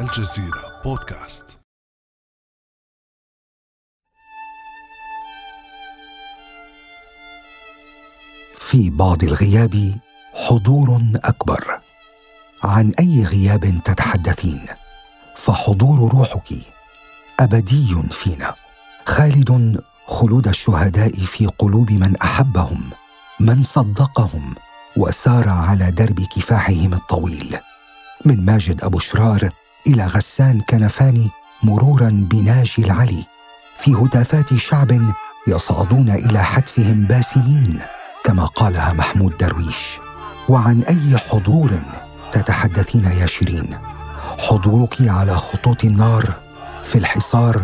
الجزيرة بودكاست. في بعض الغياب حضور أكبر. عن أي غياب تتحدثين؟ فحضور روحك أبدي فينا. خالد خلود الشهداء في قلوب من أحبهم من صدقهم وسار على درب كفاحهم الطويل. من ماجد أبو شرار إلى غسان كنفاني مرورا بناجي العلي. في هتافات شعب يصعدون إلى حتفهم باسمين كما قالها محمود درويش. وعن أي حضور تتحدثين يا شيرين؟ حضورك على خطوط النار في الحصار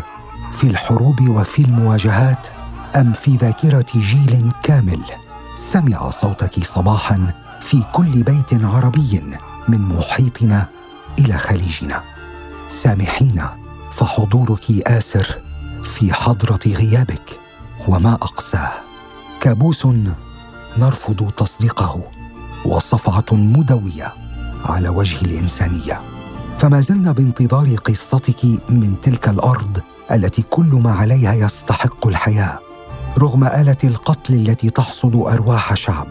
في الحروب وفي المواجهات أم في ذاكرة جيل كامل؟ سمع صوتك صباحا في كل بيت عربي من محيطنا إلى خليجنا. سامحينا فحضورك آسر في حضرة غيابك. وما أقساه. كابوس نرفض تصديقه. وصفعة مدوية على وجه الإنسانية. فما زلنا بانتظار قصتك من تلك الأرض التي كل ما عليها يستحق الحياة. رغم آلة القتل التي تحصد أرواح شعب.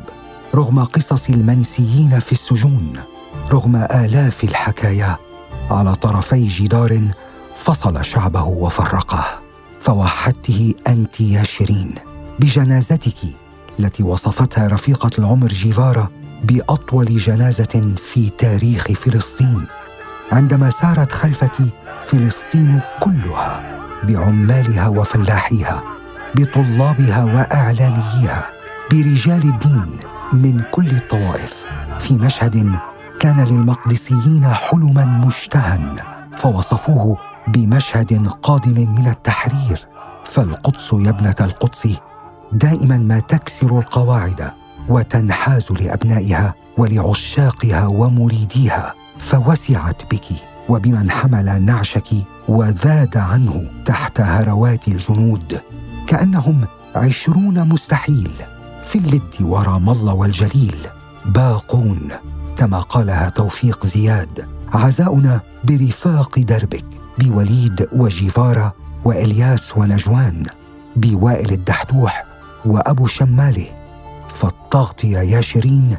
رغم قصص المنسيين في السجون. رغم آلاف الحكايا على طرفي جدار فصل شعبه وفرقه. فوحدته أنت يا شيرين بجنازتك التي وصفتها رفيقة العمر جيفارا بأطول جنازة في تاريخ فلسطين. عندما سارت خلفك فلسطين كلها بعمالها وفلاحيها بطلابها وأعلاميها برجال الدين من كل الطوائف في مشهد كان للمقدسيين حلما مشتهى فوصفوه بمشهد قادم من التحرير. فالقدس يا ابنة القدس دائما ما تكسر القواعد وتنحاز لأبنائها ولعشاقها ومريديها فوسعت بك وبمن حمل نعشك وذاد عنه تحت هروات الجنود. كأنهم عشرون مستحيل في اللد ورام الله والجليل باقون. كما قالها توفيق زياد عزاؤنا برفاق دربك بوليد وجيفارا وإلياس ونجوان بوائل الدحدوح وأبو شماله فالتغطيه يا شيرين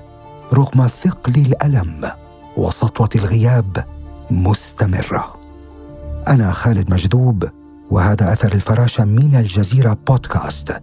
رغم ثقل الألم وسطوة الغياب مستمرة. أنا خالد مجذوب وهذا أثر الفراشه من الجزيرة بودكاست.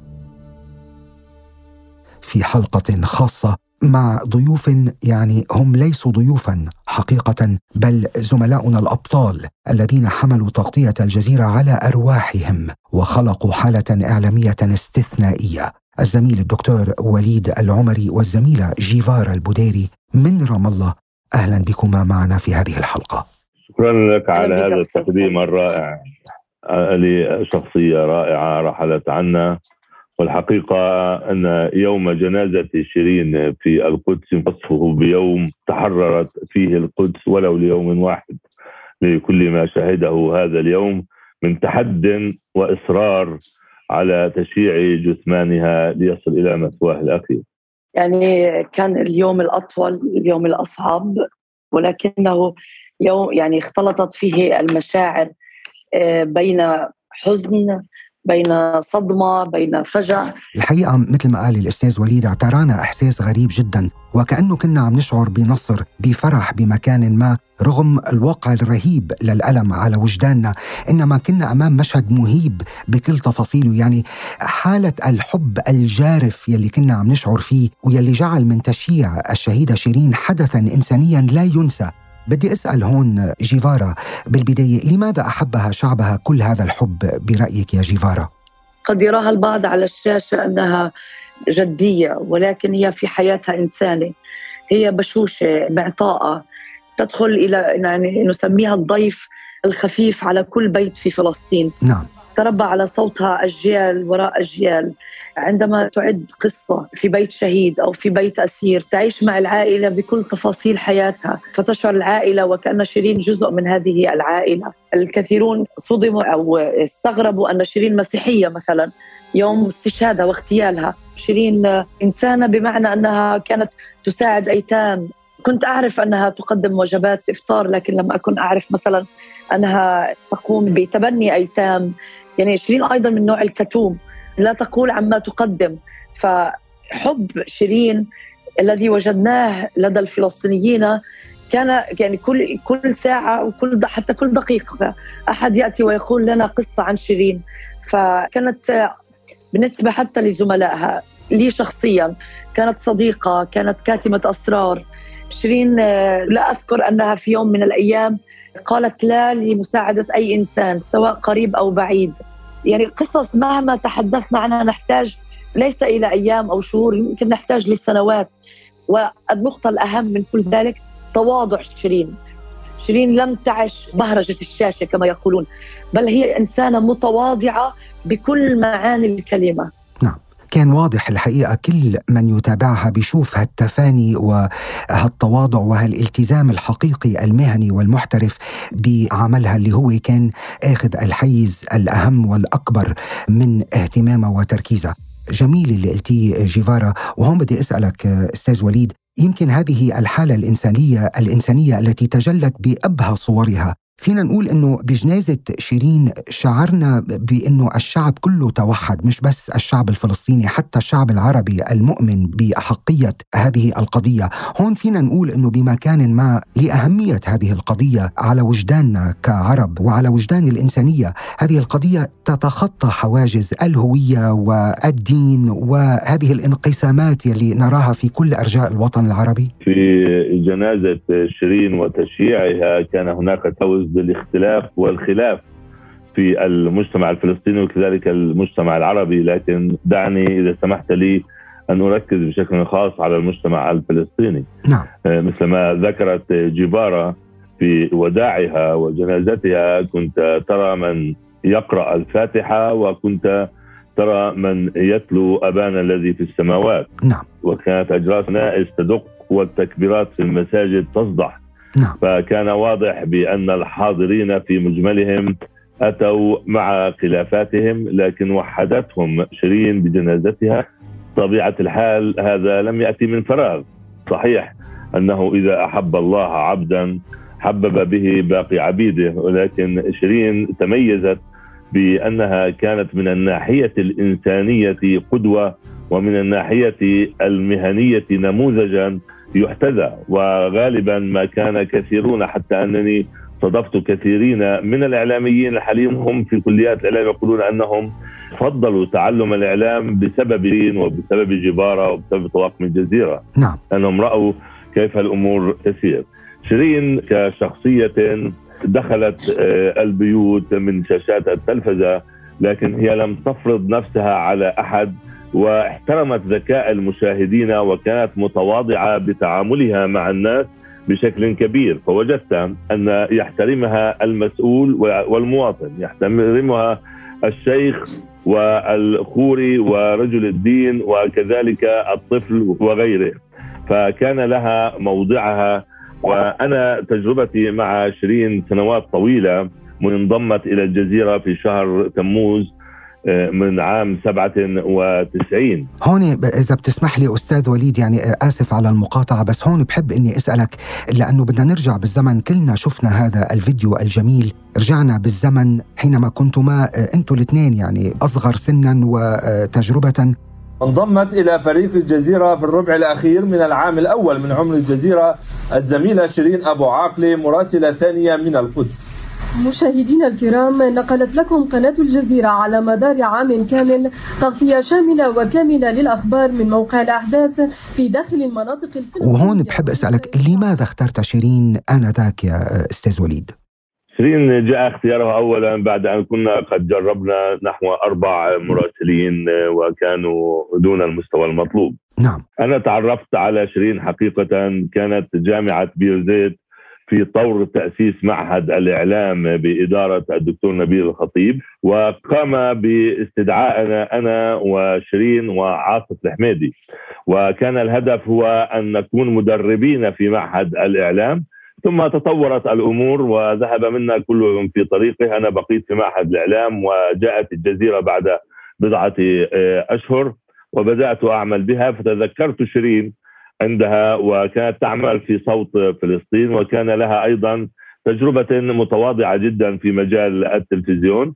في حلقة خاصة مع ضيوف يعني هم ليسوا ضيوفا حقيقه بل زملاؤنا الأبطال الذين حملوا تغطية الجزيرة على أرواحهم وخلقوا حالة إعلامية استثنائية. الزميل الدكتور وليد العمري والزميلة جيفارا البديري من رام الله أهلا بكما معنا في هذه الحلقة. شكرا لك على هذا التقديم الرائع. لي شخصية رائعة رحلت عنا والحقيقة أن يوم جنازة شيرين في القدس وصفه بيوم تحررت فيه القدس ولو ليوم واحد لكل ما شهده هذا اليوم من تحد وإصرار على تشييع جثمانها ليصل إلى مثواه الأخير. يعني كان اليوم الأطول اليوم الأصعب ولكنه يوم يعني اختلطت فيه المشاعر آه، بين حزن بين صدمة بين فجع. الحقيقة مثل ما قال الأستاذ وليد اعترانا إحساس غريب جدا وكأنه كنا عم نشعر بنصر بفرح بمكان ما رغم الواقع الرهيب للألم على وجداننا. إنما كنا أمام مشهد مهيب بكل تفاصيله يعني حالة الحب الجارف يلي كنا عم نشعر فيه ويلي جعل من تشييع الشهيدة شيرين حدثا إنسانيا لا ينسى. بدي أسأل هون جيفارا بالبداية لماذا أحبها شعبها كل هذا الحب برأيك يا جيفارا؟ قد يراها البعض على الشاشة أنها جدية ولكن هي في حياتها إنسانة. هي بشوشة معطاءة. تدخل إلى يعني نسميها الضيف الخفيف على كل بيت في فلسطين. نعم. تربى على صوتها اجيال وراء اجيال عندما تعد قصة في بيت شهيد أو في بيت أسير تعيش مع العائلة بكل تفاصيل حياتها. فتشعر العائلة وكأن شيرين جزء من هذه العائلة. الكثيرون صدموا أو استغربوا أن شيرين مسيحية مثلا يوم استشهادها واغتيالها. شيرين إنسانة بمعنى أنها كانت تساعد أيتام. كنت أعرف أنها تقدم وجبات إفطار لكن لم أكن أعرف مثلا أنها تقوم بتبني أيتام. يعني شيرين أيضا من نوع الكتوم لا تقول عما تقدم. فحب شيرين الذي وجدناه لدى الفلسطينيين كان يعني كل كل ساعة وكل حتى كل دقيقة أحد يأتي ويقول لنا قصة عن شيرين. فكانت بالنسبة حتى لزملائها لي شخصيا كانت صديقة كانت كاتمة أسرار. شيرين لا أذكر أنها في يوم من الأيام قالت لا لمساعدة أي إنسان سواء قريب أو بعيد. يعني قصص مهما تحدثنا عنها نحتاج ليس إلى أيام أو شهور يمكن نحتاج لسنوات. والنقطة الأهم من كل ذلك تواضع شيرين. شيرين لم تعش بهرجة الشاشة كما يقولون بل هي إنسانة متواضعة بكل معاني الكلمة. كان واضح الحقيقة كل من يتابعها بيشوف هالتفاني وهالتواضع وهالالتزام الحقيقي المهني والمحترف بعملها اللي هو كان آخذ الحيز الأهم والأكبر من اهتمامها وتركيزها جميل اللي قلتيه جيفارا. وهون بدي أسألك أستاذ وليد يمكن هذه الحالة الإنسانية الإنسانية التي تجلت بأبهى صورها فينا نقول إنه بجنازة شيرين شعرنا بإنه الشعب كله توحد مش بس الشعب الفلسطيني حتى الشعب العربي المؤمن بأحقية هذه القضية، هون فينا نقول إنه بمكان ما لأهمية هذه القضية على وجداننا كعرب وعلى وجدان الإنسانية، هذه القضية تتخطى حواجز الهوية والدين وهذه الانقسامات يلي نراها في كل أرجاء الوطن العربي. في جنازة شيرين وتشييعها كان هناك توز بالاختلاف والخلاف في المجتمع الفلسطيني وكذلك المجتمع العربي لكن دعني إذا سمحت لي أن أركز بشكل خاص على المجتمع الفلسطيني نعم. آه، مثل ما ذكرت جبارة في وداعها وجنازتها كنت ترى من يقرأ الفاتحة وكنت ترى من يتلو ابانا الذي في السماوات نعم. وكانت اجراس نائس تدق والتكبيرات في المساجد تصدح نعم. فكان واضح بأن الحاضرين في مجملهم أتوا مع خلافاتهم لكن وحدتهم شيرين بجنازتها. طبيعة الحال هذا لم يأتي من فراغ. صحيح أنه إذا أحب الله عبدا حبب به باقي عبيده ولكن شيرين تميزت بأنها كانت من الناحية الإنسانية قدوة ومن الناحية المهنية نموذجا. يحتذى. وغالبا ما كان كثيرون حتى أنني صادفت كثيرين من الإعلاميين الحاليين هم في كليات الإعلام يقولون أنهم فضلوا تعلم الإعلام بسبب رين وبسبب جبارة وبسبب طواقم الجزيره نعم. أنهم رأوا كيف الأمور تسير. شيرين كشخصية دخلت آه، البيوت من شاشات التلفزة لكن هي لم تفرض نفسها على أحد. واحترمت ذكاء المشاهدين وكانت متواضعة بتعاملها مع الناس بشكل كبير فوجدت أن يحترمها المسؤول والمواطن يحترمها الشيخ والخوري ورجل الدين وكذلك الطفل وغيره فكان لها موضعها. وأنا تجربتي مع 20 سنوات طويلة من انضمت إلى الجزيرة في شهر تموز من عام 97 هون إذا بتسمح لي أستاذ وليد يعني آسف على المقاطعة بس هون بحب إني أسألك لأنه بدنا نرجع بالزمن. كلنا شفنا هذا الفيديو الجميل. رجعنا بالزمن حينما كنتما أنتم الاثنين يعني أصغر سنا وتجربة. انضمت إلى فريق الجزيرة في الربع الأخير من العام الأول من عمر الجزيرة الزميلة شيرين أبو عاقلة مراسلة ثانية من القدس. مشاهدينا الكرام نقلت لكم قناة الجزيرة على مدار عام كامل تغطية شاملة وكاملة للأخبار من موقع الأحداث في داخل المناطق الفلسطينية وهون بحب أسألك لماذا اخترت شيرين آنذاك يا أستاذ وليد؟ شيرين جاء اختيارها اولا بعد أن كنا قد جربنا نحو أربع مراسلين وكانوا دون المستوى المطلوب. نعم. أنا تعرفت على شيرين حقيقه كانت جامعة بيرزيت في طور تاسيس معهد الإعلام بإدارة الدكتور نبيل الخطيب وقام باستدعائنا أنا وشيرين وعاصف الحميدي. وكان الهدف هو أن نكون مدربين في معهد الإعلام. ثم تطورت الأمور وذهب منا كل في طريقه. أنا بقيت في معهد الإعلام وجاءت الجزيرة بعد بضعة أشهر وبدأت أعمل بها. فتذكرت شيرين عندها وكانت تعمل في صوت فلسطين وكان لها أيضا تجربة متواضعة جدا في مجال التلفزيون.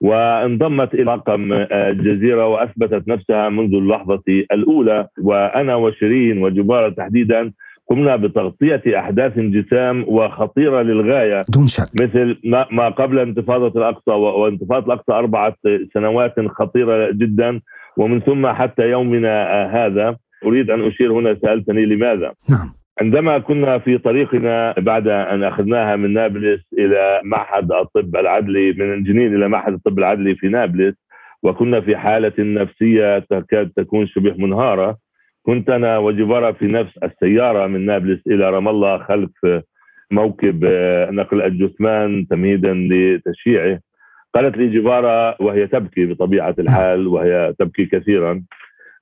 وانضمت إلى طاقم الجزيرة وأثبتت نفسها منذ اللحظة الأولى. وأنا وشيرين وجبارة تحديدا قمنا بتغطية أحداث انجسام وخطيرة للغاية. دون شك. مثل ما قبل انتفاضة الأقصى وانتفاضة الأقصى أربعة سنوات خطيرة جدا. ومن ثم حتى يومنا هذا. أريد أن أشير هنا سألتني لماذا؟ نعم. عندما كنا في طريقنا بعد أن أخذناها من نابلس إلى معهد الطب العدلي من جنين إلى معهد الطب العدلي في نابلس وكنا في حالة نفسية تكاد تكون شبه منهارة كنت أنا وجبارة في نفس السيارة من نابلس إلى رام الله خلف موكب نقل الجثمان تمهيدا لتشييعه. قالت لي جبارة وهي تبكي بطبيعة الحال وهي تبكي كثيرا.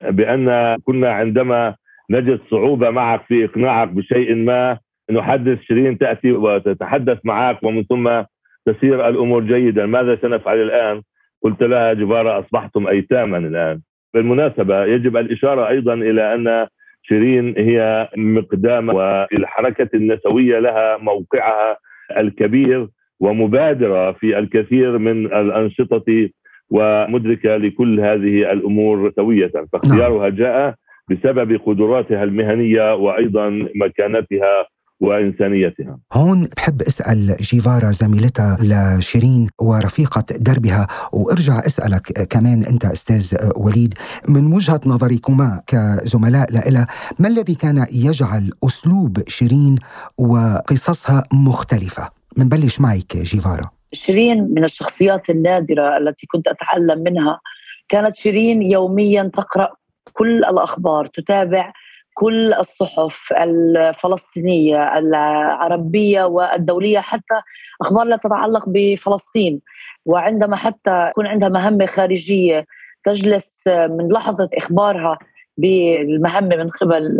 بأن كنا عندما نجد صعوبة معك في إقناعك بشيء ما نحدث شيرين تأتي وتتحدث معك ومن ثم تسير الأمور جيدا. ماذا سنفعل الآن؟ قلت لها جبارة أصبحتم أيتاما الآن. بالمناسبة يجب الإشارة أيضا إلى أن شيرين هي مقدام والحركة النسوية لها موقعها الكبير ومبادرة في الكثير من الأنشطة ومدركة لكل هذه الأمور سوية. فاختيارها جاء بسبب قدراتها المهنية وأيضا مكانتها وإنسانيتها. هون بحب أسأل جيفارا زميلتها لشيرين ورفيقة دربها وأرجع أسألك كمان أنت أستاذ وليد من وجهة نظركما كزملاء لإلها ما الذي كان يجعل أسلوب شيرين وقصصها مختلفة؟ منبلش معك جيفارا. شيرين من الشخصيات النادرة التي كنت أتعلم منها. كانت شيرين يوميا تقرأ كل الأخبار تتابع كل الصحف الفلسطينية العربية والدولية حتى أخبار لا تتعلق بفلسطين. وعندما حتى يكون عندها مهمة خارجية تجلس من لحظة إخبارها بالمهمة من قبل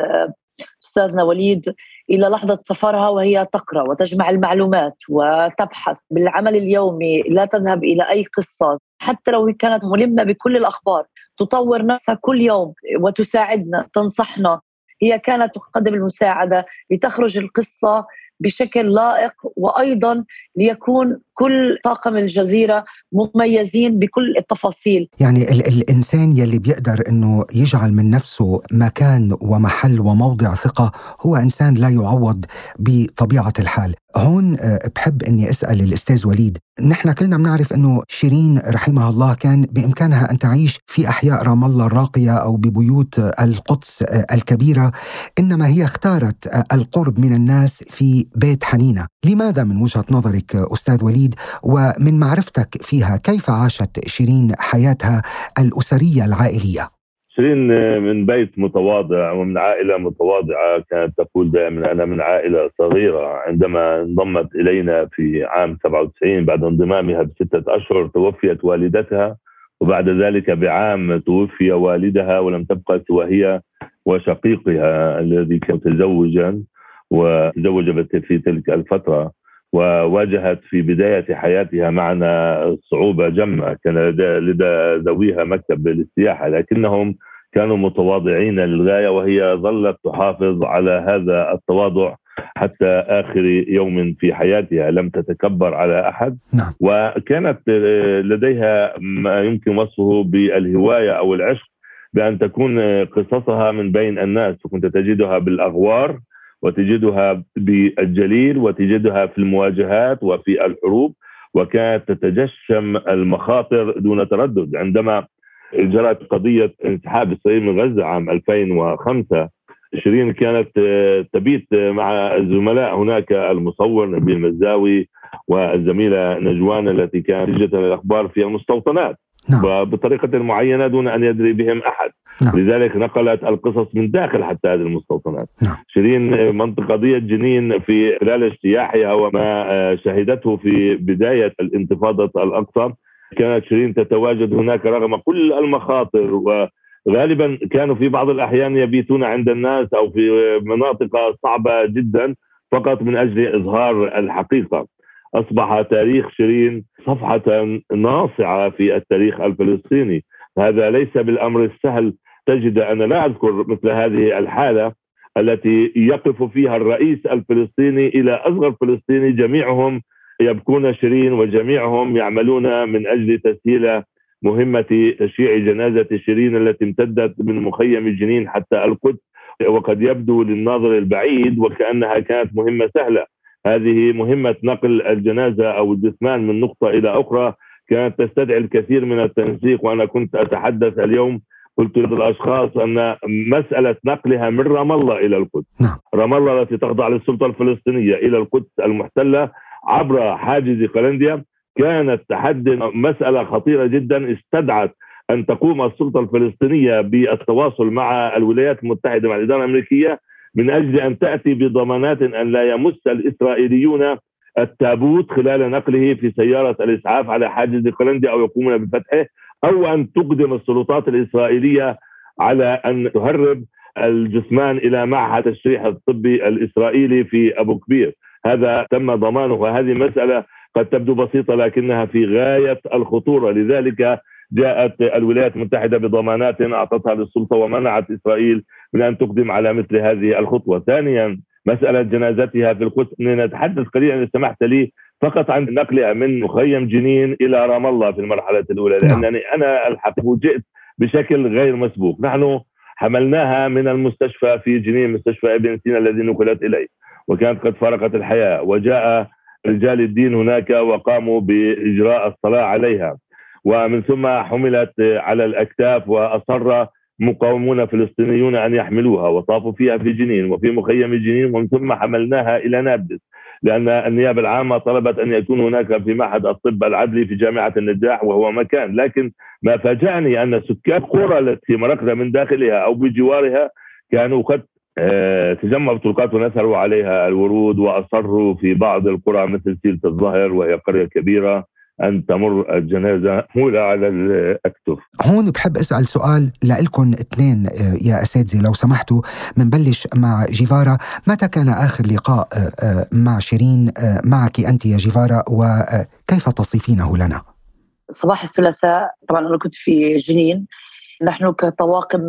أستاذنا وليد إلى لحظة سفرها وهي تقرأ وتجمع المعلومات وتبحث بالعمل اليومي لا تذهب إلى أي قصة حتى لو كانت ملمة بكل الأخبار تطور نفسها كل يوم وتساعدنا تنصحنا. هي كانت تقدم المساعدة لتخرج القصة بشكل لائق وأيضا ليكون كل طاقم الجزيرة مميزين بكل التفاصيل. يعني ال- الإنسان يلي بيقدر إنه يجعل من نفسه مكان ومحل وموضع ثقة هو إنسان لا يعوض بطبيعة الحال. هون آه، بحب إني أسأل الأستاذ وليد. نحن كلنا بنعرف إنه شيرين رحمها الله كان بإمكانها أن تعيش في أحياء رام الله الراقية أو ببيوت القدس آه، الكبيرة. إنما هي اختارت آه، القرب من الناس في بيت حنينة. لماذا من وجهة نظرك أستاذ وليد ومن معرفتك فيها كيف عاشت شيرين حياتها الأسرية العائلية؟ شيرين من بيت متواضع ومن عائلة متواضعة كانت تقول دائما أنا من عائلة صغيرة. عندما انضمت إلينا في عام 97 بعد انضمامها بستة أشهر توفيت والدتها وبعد ذلك بعام توفي والدها ولم تبقى سوى هي وشقيقها الذي كان متزوجا وتزوج في تلك الفترة. وواجهت في بداية حياتها معنا صعوبة جمة كان لدى ذويها مكتب للسياحة لكنهم كانوا متواضعين للغاية وهي ظلت تحافظ على هذا التواضع حتى آخر يوم في حياتها لم تتكبر على أحد نعم. وكانت لديها ما يمكن وصفه بالهواية أو العشق بأن تكون قصصها من بين الناس فكنت تجدها بالأغوار وتجدها بالجليل وتجدها في المواجهات وفي الحروب وكانت تتجشم المخاطر دون تردد. عندما جرت قضية انسحاب إسرائيل من غزة عام 2005 شيرين كانت تبيت مع الزملاء هناك المصور نبيل مزاوي والزميلة نجوان التي كانت تجد الأخبار في المستوطنات. نعم. وبطريقة معينة دون أن يدري بهم أحد نعم. لذلك نقلت القصص من داخل حتى هذه المستوطنات نعم. شيرين منطقة قضية جنين في خلال اجتياحها وما شهدته في بداية الانتفاضة الأقصى كانت شيرين تتواجد هناك رغم كل المخاطر وغالبا كانوا في بعض الأحيان يبيتون عند الناس أو في مناطق صعبة جدا فقط من أجل إظهار الحقيقة أصبح تاريخ شيرين صفحة ناصعة في التاريخ الفلسطيني. هذا ليس بالأمر السهل. تجد أنا لا أذكر مثل هذه الحالة التي يقف فيها الرئيس الفلسطيني إلى أصغر فلسطيني. جميعهم يبكون شيرين وجميعهم يعملون من أجل تسهيل مهمة تشييع جنازة شيرين التي امتدت من مخيم جنين حتى القدس. وقد يبدو للناظر البعيد وكأنها كانت مهمة سهلة. هذه مهمة نقل الجنازة أو الجثمان من نقطة إلى أخرى. كانت تستدعي الكثير من التنسيق وأنا كنت أتحدث اليوم. قلت للأشخاص أن مسألة نقلها من رام الله إلى القدس. نعم. رام الله التي تخضع للسلطة الفلسطينية إلى القدس المحتلة عبر حاجز قلنديا. كانت تحدي مسألة خطيرة جدا. استدعت أن تقوم السلطة الفلسطينية بالتواصل مع الولايات المتحدة مع الإدارة الأمريكية. من أجل أن تأتي بضمانات أن لا يمس الإسرائيليون التابوت خلال نقله في سيارة الإسعاف على حاجز قلندي أو يقومون بفتحه أو أن تقدم السلطات الإسرائيلية على أن تهرب الجثمان إلى معهد التشريح الطبي الإسرائيلي في أبو كبير. هذا تم ضمانه وهذه مسألة قد تبدو بسيطة لكنها في غاية الخطورة. لذلك جاءت الولايات المتحدة بضمانات أعطتها للسلطة ومنعت إسرائيل من أن تقدم على مثل هذه الخطوة. ثانيا مسألة جنازتها في القدس نتحدث قليلا إذا سمحت لي فقط عن نقلها من مخيم جنين إلى رام الله في المرحلة الأولى نعم. لانني أنا الحق فوجئت بشكل غير مسبوق، نحن حملناها من المستشفى في جنين مستشفى ابن سينا الذي نقلت إليه وكانت قد فارقت الحياة وجاء رجال الدين هناك وقاموا بإجراء الصلاة عليها ومن ثم حملت على الأكتاف وأصر مقاومون فلسطينيون أن يحملوها وطافوا فيها في جنين وفي مخيم جنين ومن ثم حملناها إلى نابلس لأن النيابة العامة طلبت أن يكون هناك في معهد الطب العدلي في جامعة النجاح وهو مكان لكن ما فاجأني أن سكان القرى التي مرقنا من داخلها أو بجوارها كانوا قد آه، تجمعوا بطرقات ونثروا عليها الورود وأصروا في بعض القرى مثل سيله الظهر وهي قرية كبيرة. أن تمر الجنازة مولى على الأكتف هون بحب أسأل سؤال لكم اثنين آه، يا أساتذة لو سمحتوا بنبلش مع جيفارا. متى كان آخر لقاء آه، آه، مع شيرين معك أنت يا جيفارا وكيف تصفينه لنا؟ صباح الثلاثاء. طبعا أنا كنت في جنين. نحن كطواقم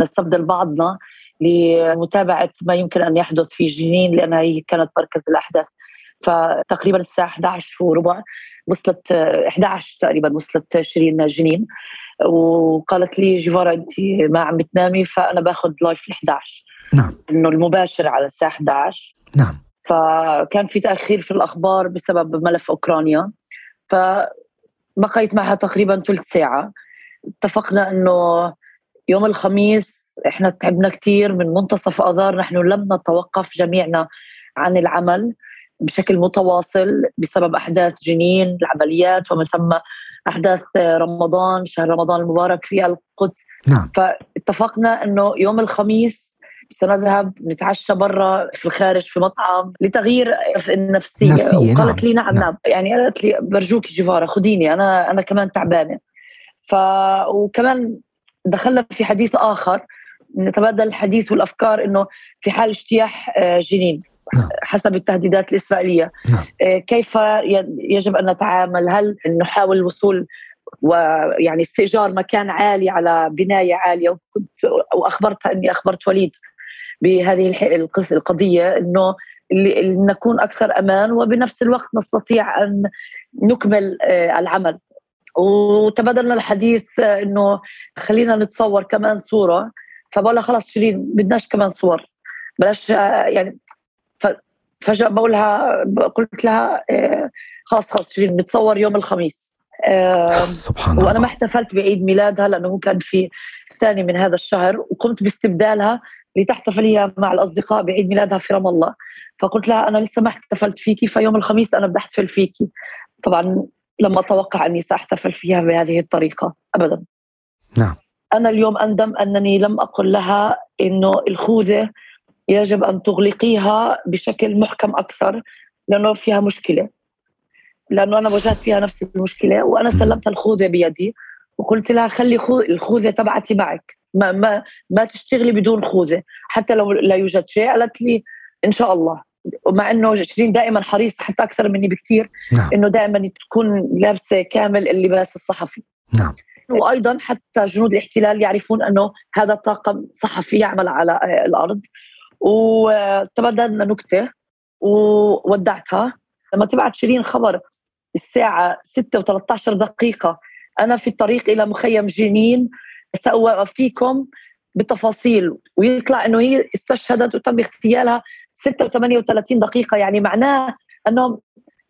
نستبدل بعضنا لمتابعة ما يمكن أن يحدث في جنين لأنها هي كانت مركز الأحداث. فتقريبا الساعة 11 وربع وصلت 11 تقريبا وصلت شيرين جنين وقالت لي جيفارا أنت ما عم بتنامي فأنا باخذ لايف ال 11 نعم. إنه المباشر على الساعة 11 نعم. فكان في تأخير في الأخبار بسبب ملف أوكرانيا. فبقيت معها تقريبا ثلث ساعة. اتفقنا إنه يوم الخميس إحنا تعبنا كثير من منتصف آذار نحن لم نتوقف جميعنا عن العمل. بشكل متواصل بسبب أحداث جنين العمليات ومن ثم أحداث رمضان شهر رمضان المبارك في القدس. نعم. فاتفقنا إنه يوم الخميس سنذهب نتعشى برا في الخارج في مطعم لتغيير النفسية. نفسية وقالت لي نعم, نعم. نعم. يعني قالت لي برجوك جيفارا خديني أنا أنا كمان تعبانة. ف وكمان دخلنا في حديث آخر نتبادل الحديث والأفكار إنه في حال اجتياح آه، جنين. نعم. حسب التهديدات الإسرائيلية. نعم. آه، كيف يجب أن نتعامل؟ هل نحاول الوصول ويعني استئجار مكان عالي على بناية عالية؟ وكنت وأخبرتها أني أخبرت وليد بهذه القضية أنه نكون أكثر أمان وبنفس الوقت نستطيع أن نكمل آه، العمل. وتبادلنا الحديث إنه خلينا نتصور كمان صورة. فبقول خلاص شيرين بدناش كمان صور. بلاش آه، يعني فجأة بقولها قلت لها آه، خلاص خلاص شيرين نتصور يوم الخميس. آه، سبحان الله. وأنا ما احتفلت بعيد ميلادها لأنه كان في الثاني من هذا الشهر وقمت باستبدالها لتحتفل هي مع الأصدقاء بعيد ميلادها في رام الله. فقلت لها أنا لسه ما احتفلت فيكي فيوم الخميس أنا بدي أحتفل فيكي. طبعا لم أتوقع إني سأحتفل فيها بهذه الطريقة ابدا. نعم. أنا اليوم أندم أنني لم أقل لها إنه الخوذة يجب أن تغلقيها بشكل محكم أكثر لأنه فيها مشكلة. لأنه أنا واجهت فيها نفس المشكلة وأنا سلمت الخوذة بيدي وقلت لها خلي الخوذة تبعتي معك. ما, ما, ما تشتغلي بدون خوذة. حتى لو لا يوجد شيء قالت لي إن شاء الله. ومع إنه شيرين دائما حريصة حتى أكثر مني بكثير نعم. إنه دائما تكون لابسة كامل اللباس الصحفي. نعم. وأيضا حتى جنود الاحتلال يعرفون إنه هذا الطاقم صحفي يعمل على الأرض. وتبادلنا نكتة وودعتها. لما تبعت شيرين خبر الساعة 6 و13 دقيقة أنا في الطريق إلى مخيم جنين سأوفيكم بتفاصيل ويطلع إنه هي استشهدت وتم اغتيالها 6 و38 دقيقة. يعني معناه إنهم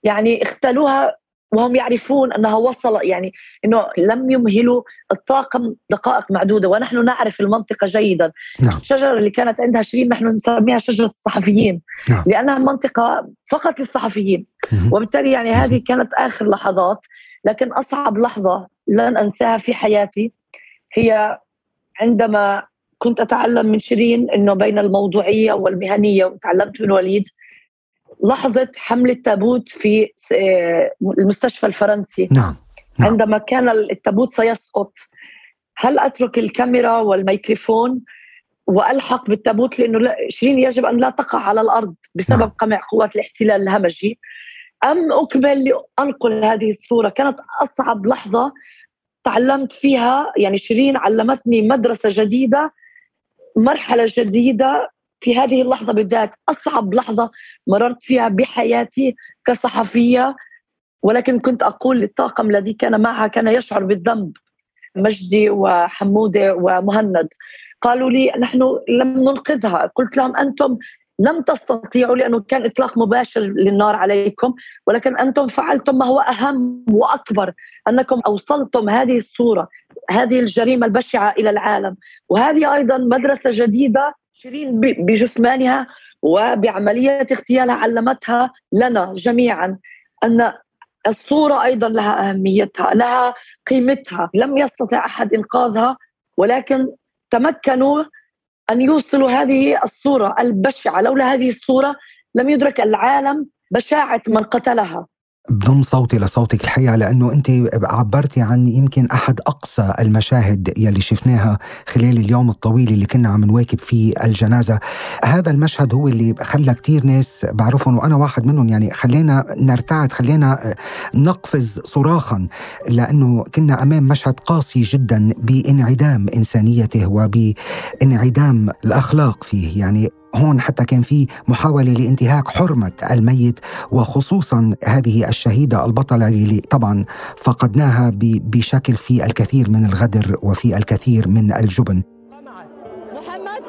يعني اختلوها وهم يعرفون أنها وصل يعني إنه لم يمهلوا الطاقم دقائق معدودة ونحن نعرف المنطقة جيدا نعم. الشجرة اللي كانت عندها شيرين نحن نسميها شجرة الصحفيين نعم. لأنها منطقة فقط للصحفيين وبالتالي يعني هذه كانت آخر لحظات لكن أصعب لحظة لن أنساها في حياتي هي عندما كنت أتعلم من شيرين إنه بين الموضوعية والمهنية وتعلمت من وليد لحظة حمل التابوت في آه، المستشفى الفرنسي نعم. نعم. عندما كان التابوت سيسقط هل أترك الكاميرا والميكروفون وألحق بالتابوت لأنه شيرين يجب أن لا تقع على الأرض بسبب نعم. قمع قوات الاحتلال الهمجي أم أكمل لأنقل هذه الصورة كانت أصعب لحظة تعلمت فيها يعني شيرين علمتني مدرسة جديدة مرحلة جديدة في هذه اللحظة بالذات أصعب لحظة مررت فيها بحياتي كصحفية ولكن كنت أقول للطاقم الذي كان معها كان يشعر بالذنب مجدي وحموده ومهند. قالوا لي نحن لم ننقذها. قلت لهم أنتم لم تستطيعوا لأنه كان إطلاق مباشر للنار عليكم ولكن أنتم فعلتم ما هو أهم وأكبر أنكم أوصلتم هذه الصورة هذه الجريمة البشعة إلى العالم. وهذه أيضا مدرسة جديدة شيرين بجثمانها وبعمليه اغتيالها علمتها لنا جميعا أن الصورة أيضا لها أهميتها لها قيمتها. لم يستطع أحد إنقاذها ولكن تمكنوا أن يوصلوا هذه الصورة البشعة. لولا هذه الصورة لم يدرك العالم بشاعة من قتلها. بضم صوتي لصوتك الحقيقة لأنه أنت عبرتي عن يمكن أحد أقصى المشاهد يلي شفناها خلال اليوم الطويل اللي كنا عم نواكب فيه الجنازة. هذا المشهد هو اللي خلى كتير ناس بعرفهم وأنا واحد منهم يعني خلينا نرتعد خلينا نقفز صراخا لأنه كنا أمام مشهد قاسي جدا بانعدام إنسانيته وبانعدام الأخلاق فيه. يعني هون حتى كان في محاولة لانتهاك حرمة الميت وخصوصا هذه الشهيدة البطلة اللي طبعا فقدناها بشكل في الكثير من الغدر وفي الكثير من الجبن. محمد؟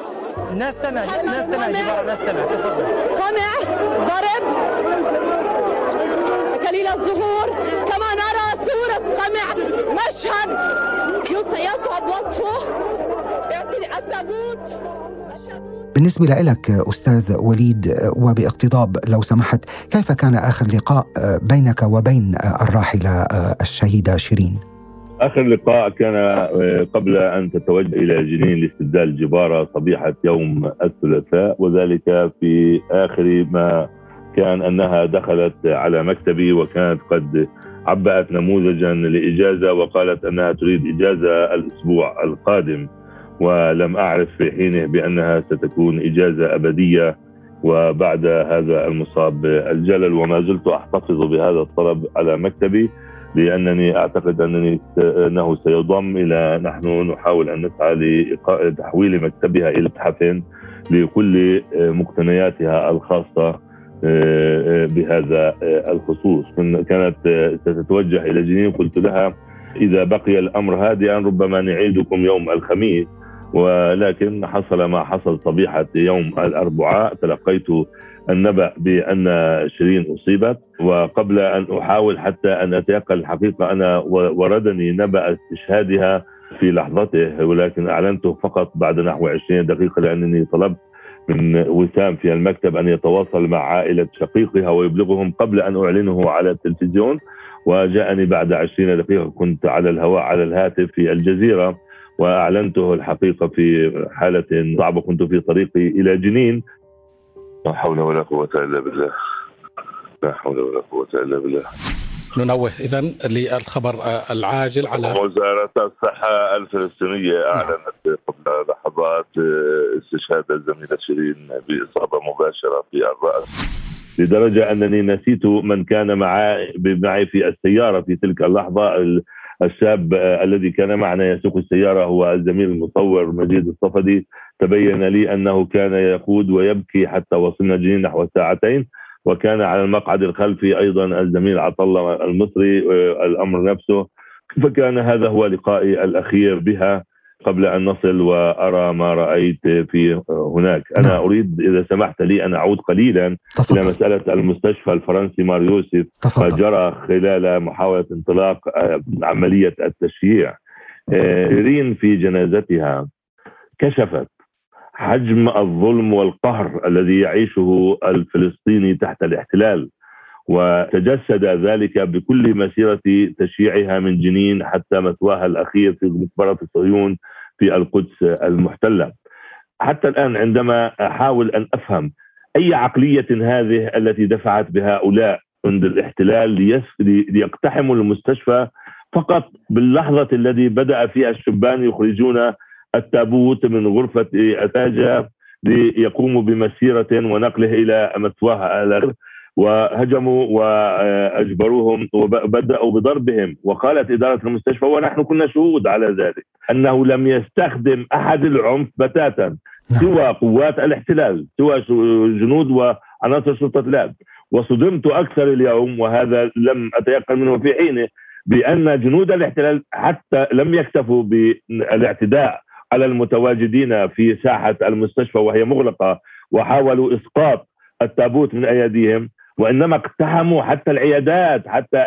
الناس سمع الناس سمع تفضل. قمع. ضرب. كليل الظهور كما نرى صورة قمع مشهد. يصعب وصفه. التابوت. بالنسبة لك أستاذ وليد وباقتضاب لو سمحت كيف كان آخر لقاء بينك وبين الراحلة الشهيدة شيرين؟ آخر لقاء كان قبل أن تتوجه إلى جنين لاستبدال جبارة صبيحة يوم الثلاثاء وذلك في آخر ما كان أنها دخلت على مكتبي وكانت قد عبأت نموذجا لإجازة وقالت أنها تريد إجازة الأسبوع القادم ولم أعرف في حينه بأنها ستكون إجازة أبدية. وبعد هذا المصاب الجلل وما زلت أحتفظ بهذا الطلب على مكتبي لأنني أعتقد أنني أنه سيضم إلى نحن نحاول أن نسعى لتحويل مكتبها إلى متحف لكل مقتنياتها الخاصة بهذا الخصوص. كانت ستتوجه إلى جنين. قلت لها إذا بقي الأمر هادئا ربما نعيدكم يوم الخميس. ولكن حصل ما حصل صبيحة يوم الأربعاء. تلقيت النبأ بأن شيرين أصيبت وقبل أن أحاول حتى أن أتيقن الحقيقة أنا وردني نبأ استشهادها في لحظته ولكن أعلنته فقط بعد نحو 20 دقيقة لأنني طلبت من وسام في المكتب أن يتواصل مع عائلة شقيقها ويبلغهم قبل أن أعلنه على التلفزيون. وجاءني بعد 20 دقيقة كنت على الهواء على الهاتف في الجزيرة. وأعلنته الحقيقة في حالة صعبة. كنت في طريقي إلى جنين. لا حول ولا قوة إلا بالله. لا حول ولا قوة إلا بالله. ننوه إذا للخبر العاجل على وزارة الصحة الفلسطينية أعلنت قبل لحظات استشهاد الزميله شيرين بإصابة مباشرة في الرأس. لدرجة أنني نسيت من كان معي معي في السيارة في تلك اللحظة. الشاب الذي كان معنا يسوق السيارة هو الزميل المصور مجيد الصفدي. تبين لي أنه كان يقود ويبكي حتى وصلنا جنين نحو ساعتين وكان على المقعد الخلفي أيضا الزميل عطله المصري الأمر نفسه. فكان هذا هو لقائي الأخير بها. قبل أن نصل وأرى ما رأيت في هناك. أنا نعم. أريد إذا سمحت لي أن أعود قليلا تفضل. إلى مسألة المستشفى الفرنسي مار يوسف. ما جرى خلال محاولة انطلاق آه، عملية التشييع. شيرين آه، في جنازتها كشفت حجم الظلم والقهر الذي يعيشه الفلسطيني تحت الاحتلال. وتجسد ذلك بكل مسيرة تشييعها من جنين حتى مثواها الأخير في مقبرة صهيون في القدس المحتلة. حتى الآن عندما أحاول أن أفهم أي عقلية هذه التي دفعت بهؤلاء منذ الاحتلال ليقتحموا المستشفى فقط باللحظة الذي بدأ فيها الشبان يخرجون التابوت من غرفة أتاجة ليقوموا بمسيرة ونقله إلى مثواها وهجموا وأجبروهم وبدأوا بضربهم وقالت إدارة المستشفى ونحن كنا شهود على ذلك. أنه لم يستخدم أحد العنف بتاتا نعم. سوى قوات الاحتلال سوى جنود وعناصر شرطه الاب وصدمت أكثر اليوم وهذا لم أتيقن منه في حينه بأن جنود الاحتلال حتى لم يكتفوا بالاعتداء على المتواجدين في ساحة المستشفى وهي مغلقة وحاولوا إسقاط التابوت من أيديهم. وإنما اقتحموا حتى العيادات حتى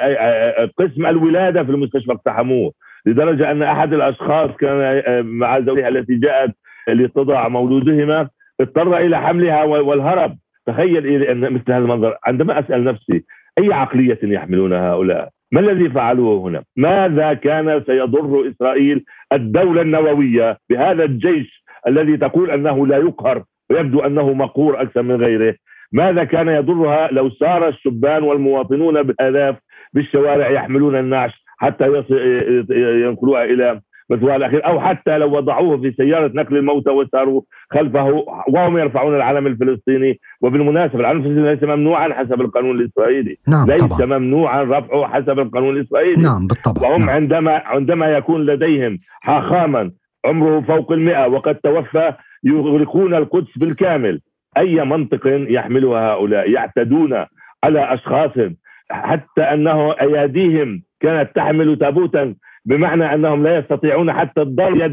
قسم الولادة في المستشفى اقتحموه لدرجة أن أحد الأشخاص كان مع زوجها التي جاءت لتضع مولودهما اضطر إلى حملها والهرب. تخيل إن مثل هذا المنظر. عندما أسأل نفسي أي عقلية يحملون هؤلاء؟ ما الذي فعلوه هنا؟ ماذا كان سيضر إسرائيل الدولة النووية بهذا الجيش الذي تقول أنه لا يقهر ويبدو أنه مقهور أكثر من غيره؟ ماذا كان يضرها لو سار الشبان والمواطنون بالالاف بالشوارع يحملون النعش حتى ينقلوها إلى مثواه الأخير أو حتى لو وضعوه في سيارة نقل الموتى وساروا خلفه وهم يرفعون العلم الفلسطيني. وبالمناسبة العلم الفلسطيني ليس ممنوعا حسب القانون الإسرائيلي. نعم ليس طبعا. ممنوعا رفعه حسب القانون الإسرائيلي. نعم بالطبع. وهم نعم. عندما عندما يكون لديهم حاخاما عمره فوق المئة وقد توفى يغرقون القدس بالكامل. أي منطق يحملها هؤلاء يعتدون على اشخاص حتى أنه أياديهم كانت تحمل تابوتا بمعنى أنهم لا يستطيعون حتى الضرب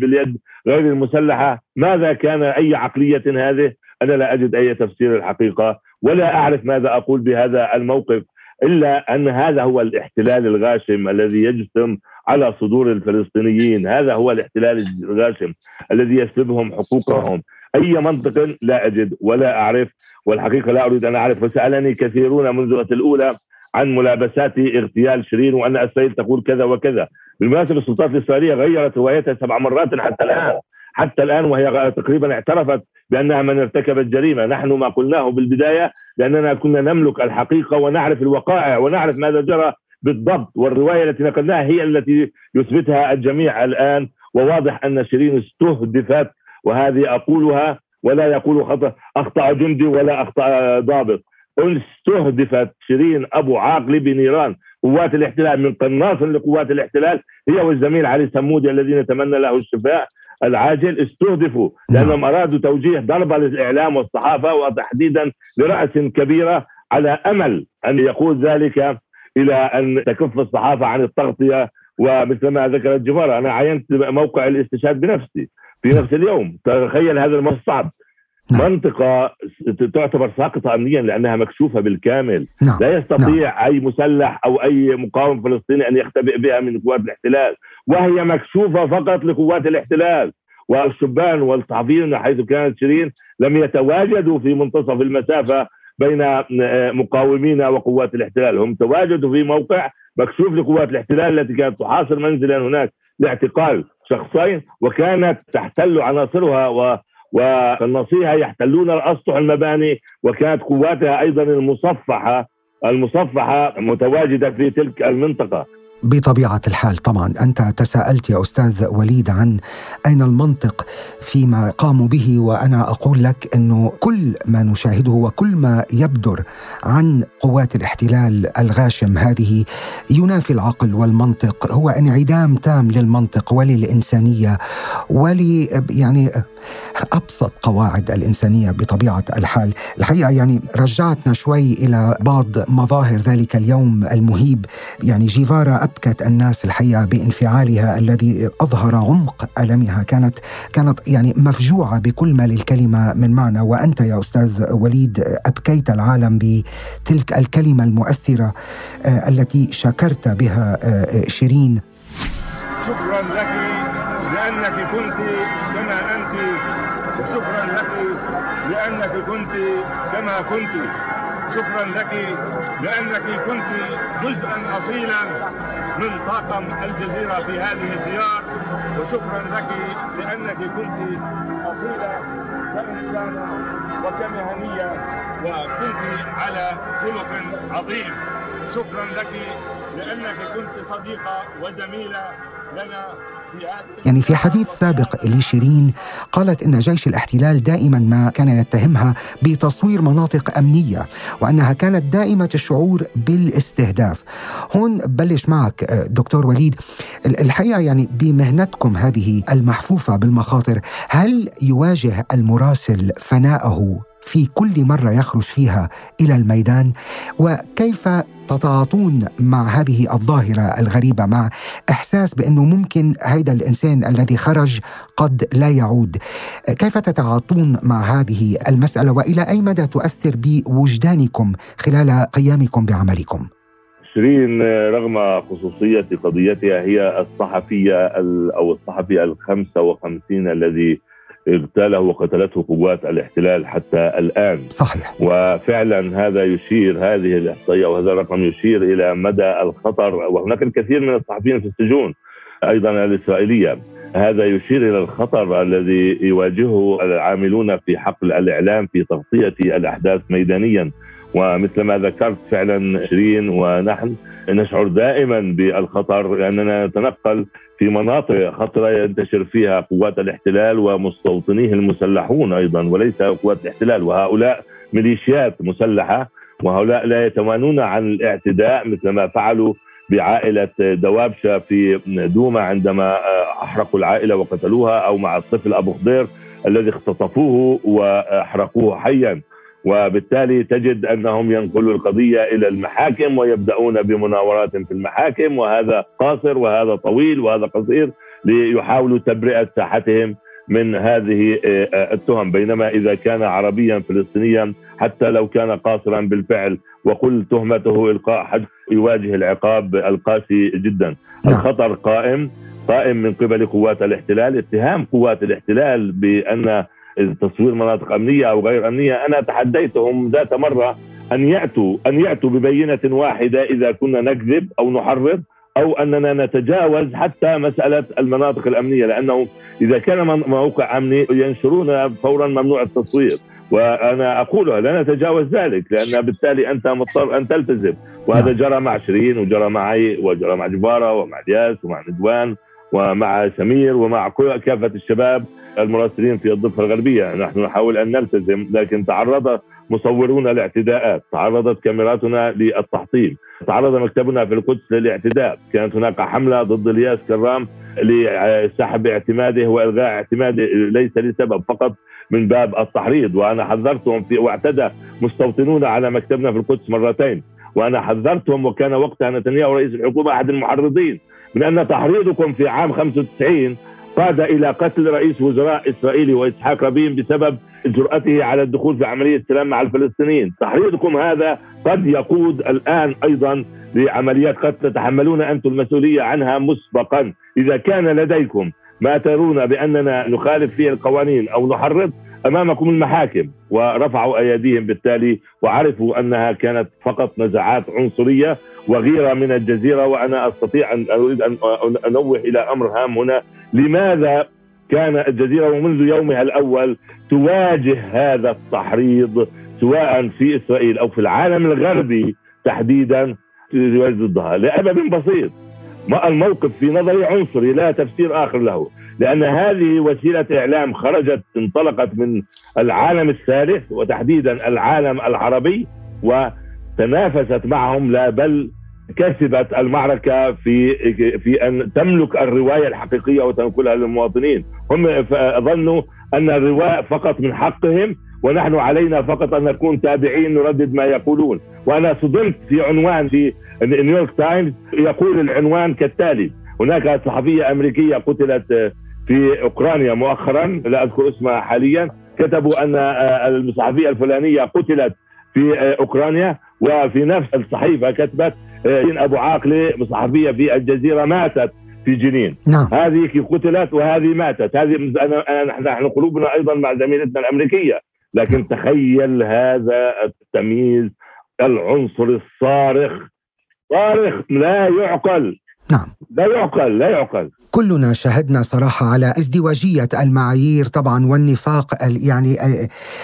باليد غير المسلحة. ماذا كان؟ أي عقلية هذه؟ أنا لا أجد أي تفسير الحقيقة ولا أعرف ماذا أقول بهذا الموقف إلا أن هذا هو الاحتلال الغاشم الذي يجسم على صدور الفلسطينيين. هذا هو الاحتلال الغاشم الذي يسلبهم حقوقهم. أي منطق لا أجد ولا أعرف والحقيقة لا أريد أن أعرف. وسالني كثيرون منذ الأولى عن ملابسات اغتيال شيرين وأن اسرائيل تقول كذا وكذا. بالمناسبة السلطات الإسرائيلية غيرت روايتها سبع مرات حتى الآن. حتى الآن وهي تقريبا اعترفت بأنها من ارتكبت جريمة، نحن ما قلناه بالبداية لأننا كنا نملك الحقيقة ونعرف الوقائع ونعرف ماذا جرى بالضبط. والرواية التي نقلناها هي التي يثبتها الجميع الآن وواضح أن شيرين استهدفت وهذه أقولها ولا يقول خطأ أخطأ جندي ولا أخطأ ضابط. استهدفت شيرين أبو عاقل بنيران قوات الاحتلال من قناص لقوات الاحتلال. هي والزميل علي سمودي الذي نتمنى له الشفاء العاجل. استهدفوا لأنهم نعم. أرادوا توجيه ضربه للإعلام والصحافة وتحديدا لرأس كبيرة على أمل أن يقود ذلك إلى أن تكف الصحافة عن التغطية. ومثل ما ذكرت جفارة أنا عينت موقع الاستشهاد بنفسي. في نفس اليوم. تخيل هذا الموضوع صعب. نعم. منطقة تعتبر ساقطة أمنيا لأنها مكشوفة بالكامل. نعم. لا يستطيع نعم. أي مسلح أو أي مقاوم فلسطيني أن يختبئ بها من قوات الاحتلال. وهي مكشوفة فقط لقوات الاحتلال. والشبان والصحفيين حيث كانت شيرين لم يتواجدوا في منتصف المسافة بين مقاومين وقوات الاحتلال. هم تواجدوا في موقع مكشوف لقوات الاحتلال التي كانت تحاصر منزلا هناك لاعتقال. شخصين وكانت تحتل عناصرها و وقناصيها يحتلون الاسطح المباني وكانت قواتها أيضا المصفحة المصفحة متواجدة في تلك المنطقة. بطبيعة الحال طبعا. أنت تساءلت يا أستاذ وليد عن أين المنطق فيما قاموا به وأنا أقول لك أنه كل ما نشاهده وكل ما يبدر عن قوات الاحتلال الغاشم هذه ينافي العقل والمنطق. هو انعدام تام للمنطق وللإنسانية ول يعني أبسط قواعد الإنسانية بطبيعة الحال، الحقيقة يعني رجعتنا شوي إلى بعض مظاهر ذلك اليوم المهيب، يعني جيفارا أبكت الناس الحقيقة بانفعالها الذي أظهر عمق ألمها، كانت كانت يعني مفجوعة بكل ما للكلمة من معنى، وأنت يا أستاذ وليد أبكيت العالم بتلك الكلمة المؤثرة آه، التي شكرت بها آه، شيرين. شكرا لك لأنك كنت كما أنت وشكرا لك لأنك كنت كما كنت. شكرا لك لأنك كنت جزءا أصيلا من طاقم الجزيرة في هذه الديار وشكرا لك لأنك كنت أصيلة كإنسانة وكمهنية وكنت على خلق عظيم. شكرا لك لأنك كنت صديقة وزميلة لنا يعني في حديث سابق لشيرين قالت إن جيش الاحتلال دائما ما كان يتهمها بتصوير مناطق أمنية وأنها كانت دائمة الشعور بالاستهداف. هون بلش معك دكتور وليد الحقيقة يعني بمهنتكم هذه المحفوفة بالمخاطر هل يواجه المراسل فناءه في كل مرة يخرج فيها إلى الميدان؟ وكيف تتعاطون مع هذه الظاهرة الغريبة مع إحساس بأنه ممكن هذا الإنسان الذي خرج قد لا يعود؟ كيف تتعاطون مع هذه المسألة؟ وإلى أي مدى تؤثر بوجدانكم خلال قيامكم بعملكم؟ شيرين رغم خصوصية قضيتها هي الصحفية أو الصحفي الخمسة وخمسين الذي اغتاله وقتلته قوات الاحتلال حتى الآن. صحيح. وفعلا هذا يشير هذه الأحصائية وهذا الرقم يشير إلى مدى الخطر وهناك الكثير من الصحفيين في السجون أيضا الإسرائيلية. هذا يشير إلى الخطر الذي يواجهه العاملون في حقل الإعلام في تغطية الأحداث ميدانيا. ومثل ما ذكرت فعلا شيرين ونحن نشعر دائما بالخطر لأننا نتنقل في مناطق خطرة ينتشر فيها قوات الاحتلال ومستوطنيه المسلحون أيضا وليس قوات الاحتلال. وهؤلاء ميليشيات مسلحة وهؤلاء لا يتوانون عن الاعتداء مثل ما فعلوا بعائلة دوابشة في دوما عندما أحرقوا العائلة وقتلوها أو مع الطفل أبو خضير الذي اختطفوه وأحرقوه حيا. وبالتالي تجد أنهم ينقلوا القضية إلى المحاكم ويبدأون بمناورات في المحاكم وهذا قاصر وهذا طويل وهذا قصير ليحاولوا تبرئة ساحتهم من هذه آه، آه، التهم بينما إذا كان عربيا فلسطينيا حتى لو كان قاصرا بالفعل وقل تهمته إلقاء حد يواجه العقاب القاسي جدا نعم. الخطر قائم قائم من قبل قوات الاحتلال اتهام قوات الاحتلال بأن تصوير مناطق أمنية أو غير أمنية أنا تحديتهم ذات مرة أن يأتوا أن يأتوا ببينة واحدة إذا كنا نكذب أو نحرض أو أننا نتجاوز حتى مسألة المناطق الأمنية لأنه إذا كان موقع أمني ينشرون فورا ممنوع التصوير. وأنا اقولها لا نتجاوز ذلك لأن بالتالي أنت مضطر أن تلتزم. وهذا نعم. جرى مع شيرين وجرى معي وجرى مع جبارة ومع الياس ومع ندوان ومع سمير ومع كافة الشباب المراسلين في الضفة الغربية، نحن نحاول أن نلتزم لكن تعرض مصورون لاعتداءات، تعرضت كاميراتنا للتحطيم، تعرض مكتبنا في القدس للاعتداء، كانت هناك حملة ضد الياس كرام لسحب اعتماده وإلغاء اعتماده ليس لسبب فقط من باب التحريض. وأنا حذرتهم في واعتدى مستوطنون على مكتبنا في القدس مرتين. وأنا حذرتهم وكان وقتها نتنياهو رئيس الحكومة أحد المحرضين. ان تحريضكم في عام 95 قاد إلى قتل رئيس وزراء اسرائيلي وإسحاق رابين بسبب جرأته على الدخول في عملية سلام مع الفلسطينيين، تحريضكم هذا قد يقود الآن أيضا لعمليات قد تتحملون أنتم المسؤولية عنها مسبقا، إذا كان لديكم ما ترون بأننا نخالف فيه القوانين أو نحرض أمامكم المحاكم ورفعوا أيديهم بالتالي وعرفوا أنها كانت فقط نزعات عنصرية وغيره من الجزيرة وأنا أستطيع أن أريد أن أنوه إلى أمر هام هنا. لماذا كان الجزيرة ومنذ يومها الأول تواجه هذا التحريض سواء في إسرائيل أو في العالم الغربي تحديدا ضدها لسبب بسيط. الموقف في نظري عنصري لا تفسير آخر له. لأن هذه وسيلة إعلام خرجت انطلقت من العالم الثالث وتحديدا العالم العربي وتنافست معهم لا بل كسبت المعركة في في أن تملك الرواية الحقيقية وتنقلها للمواطنين. هم ظنوا أن الرواية فقط من حقهم ونحن علينا فقط أن نكون تابعين نردد ما يقولون. وأنا صدمت في عنوان في نيويورك تايمز يقول العنوان كالتالي هناك صحفية أمريكية قتلت في أوكرانيا مؤخرا لا أذكر اسمها حاليا كتبوا أن الصحفية الفلانية قتلت في أوكرانيا وفي نفس الصحيفة كتبت أبو عاقله صحفيه في الجزيرة ماتت في جنين. نعم. هذه قتلت وهذه ماتت. هذه نحن قلوبنا أيضا مع زميلتنا الأمريكية. لكن تخيل هذا التمييز العنصر الصارخ صارخ لا يعقل. نعم. لا يعقل لا يعقل. كلنا شهدنا صراحة على ازدواجية المعايير طبعا والنفاق يعني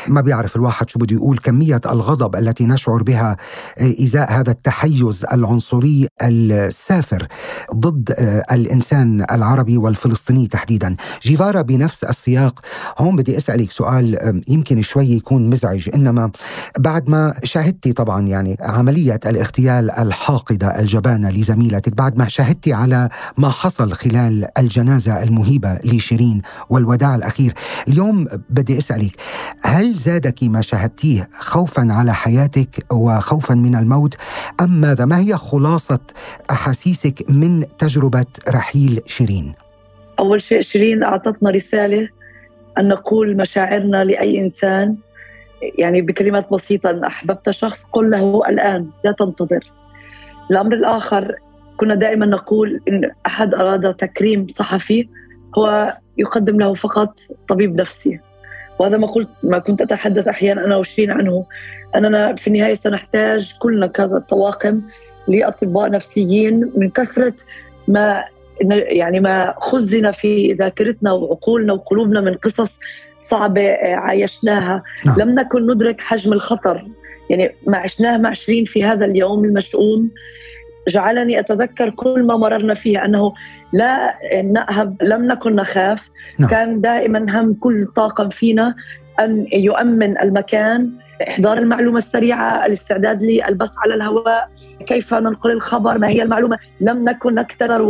ما بيعرف الواحد شو بده يقول كمية الغضب التي نشعر بها إزاء هذا التحيز العنصري السافر ضد الإنسان العربي والفلسطيني تحديدا. جيفارا بنفس السياق هون بدي أسألك سؤال يمكن شوي يكون مزعج إنما بعد ما شاهدتي طبعا يعني عملية الاغتيال الحاقدة الجبانة لزميلتك بعد ما شاهدتي على ما حصل خلال الجنازة المهيبة لشيرين والوداع الأخير. اليوم بدي أسألك هل زادك ما شاهدتيه خوفا على حياتك وخوفا من الموت؟ أم ماذا؟ ما هي خلاصة أحاسيسك من تجربة رحيل شيرين؟ أول شيء شيرين أعطتنا رسالة أن نقول مشاعرنا لأي إنسان يعني بكلمات بسيطة أن أحببت شخص قل له الآن لا تنتظر. الأمر الآخر كنا دائما نقول إن أحد أراد تكريم صحفي هو يقدم له فقط طبيب نفسي. وهذا ما قلت ما كنت أتحدث أحيانا أنا وشيرين عنه. أننا في النهاية سنحتاج كلنا كذا الطواقم لأطباء نفسيين من كثرة ما يعني ما خزن في ذاكرتنا وعقولنا وقلوبنا من قصص صعبة عايشناها. نعم. لم نكن ندرك حجم الخطر. يعني ما عشناه مع شيرين في هذا اليوم المشؤوم. جعلني أتذكر كل ما مررنا فيه أنه لا نأهب لم نكن نخاف. نعم. كان دائما هم كل طاقم فينا أن يؤمن المكان. إحضار المعلومة السريعة الاستعداد للبث على الهواء كيف ننقل الخبر ما هي المعلومة. لم نكن نكترر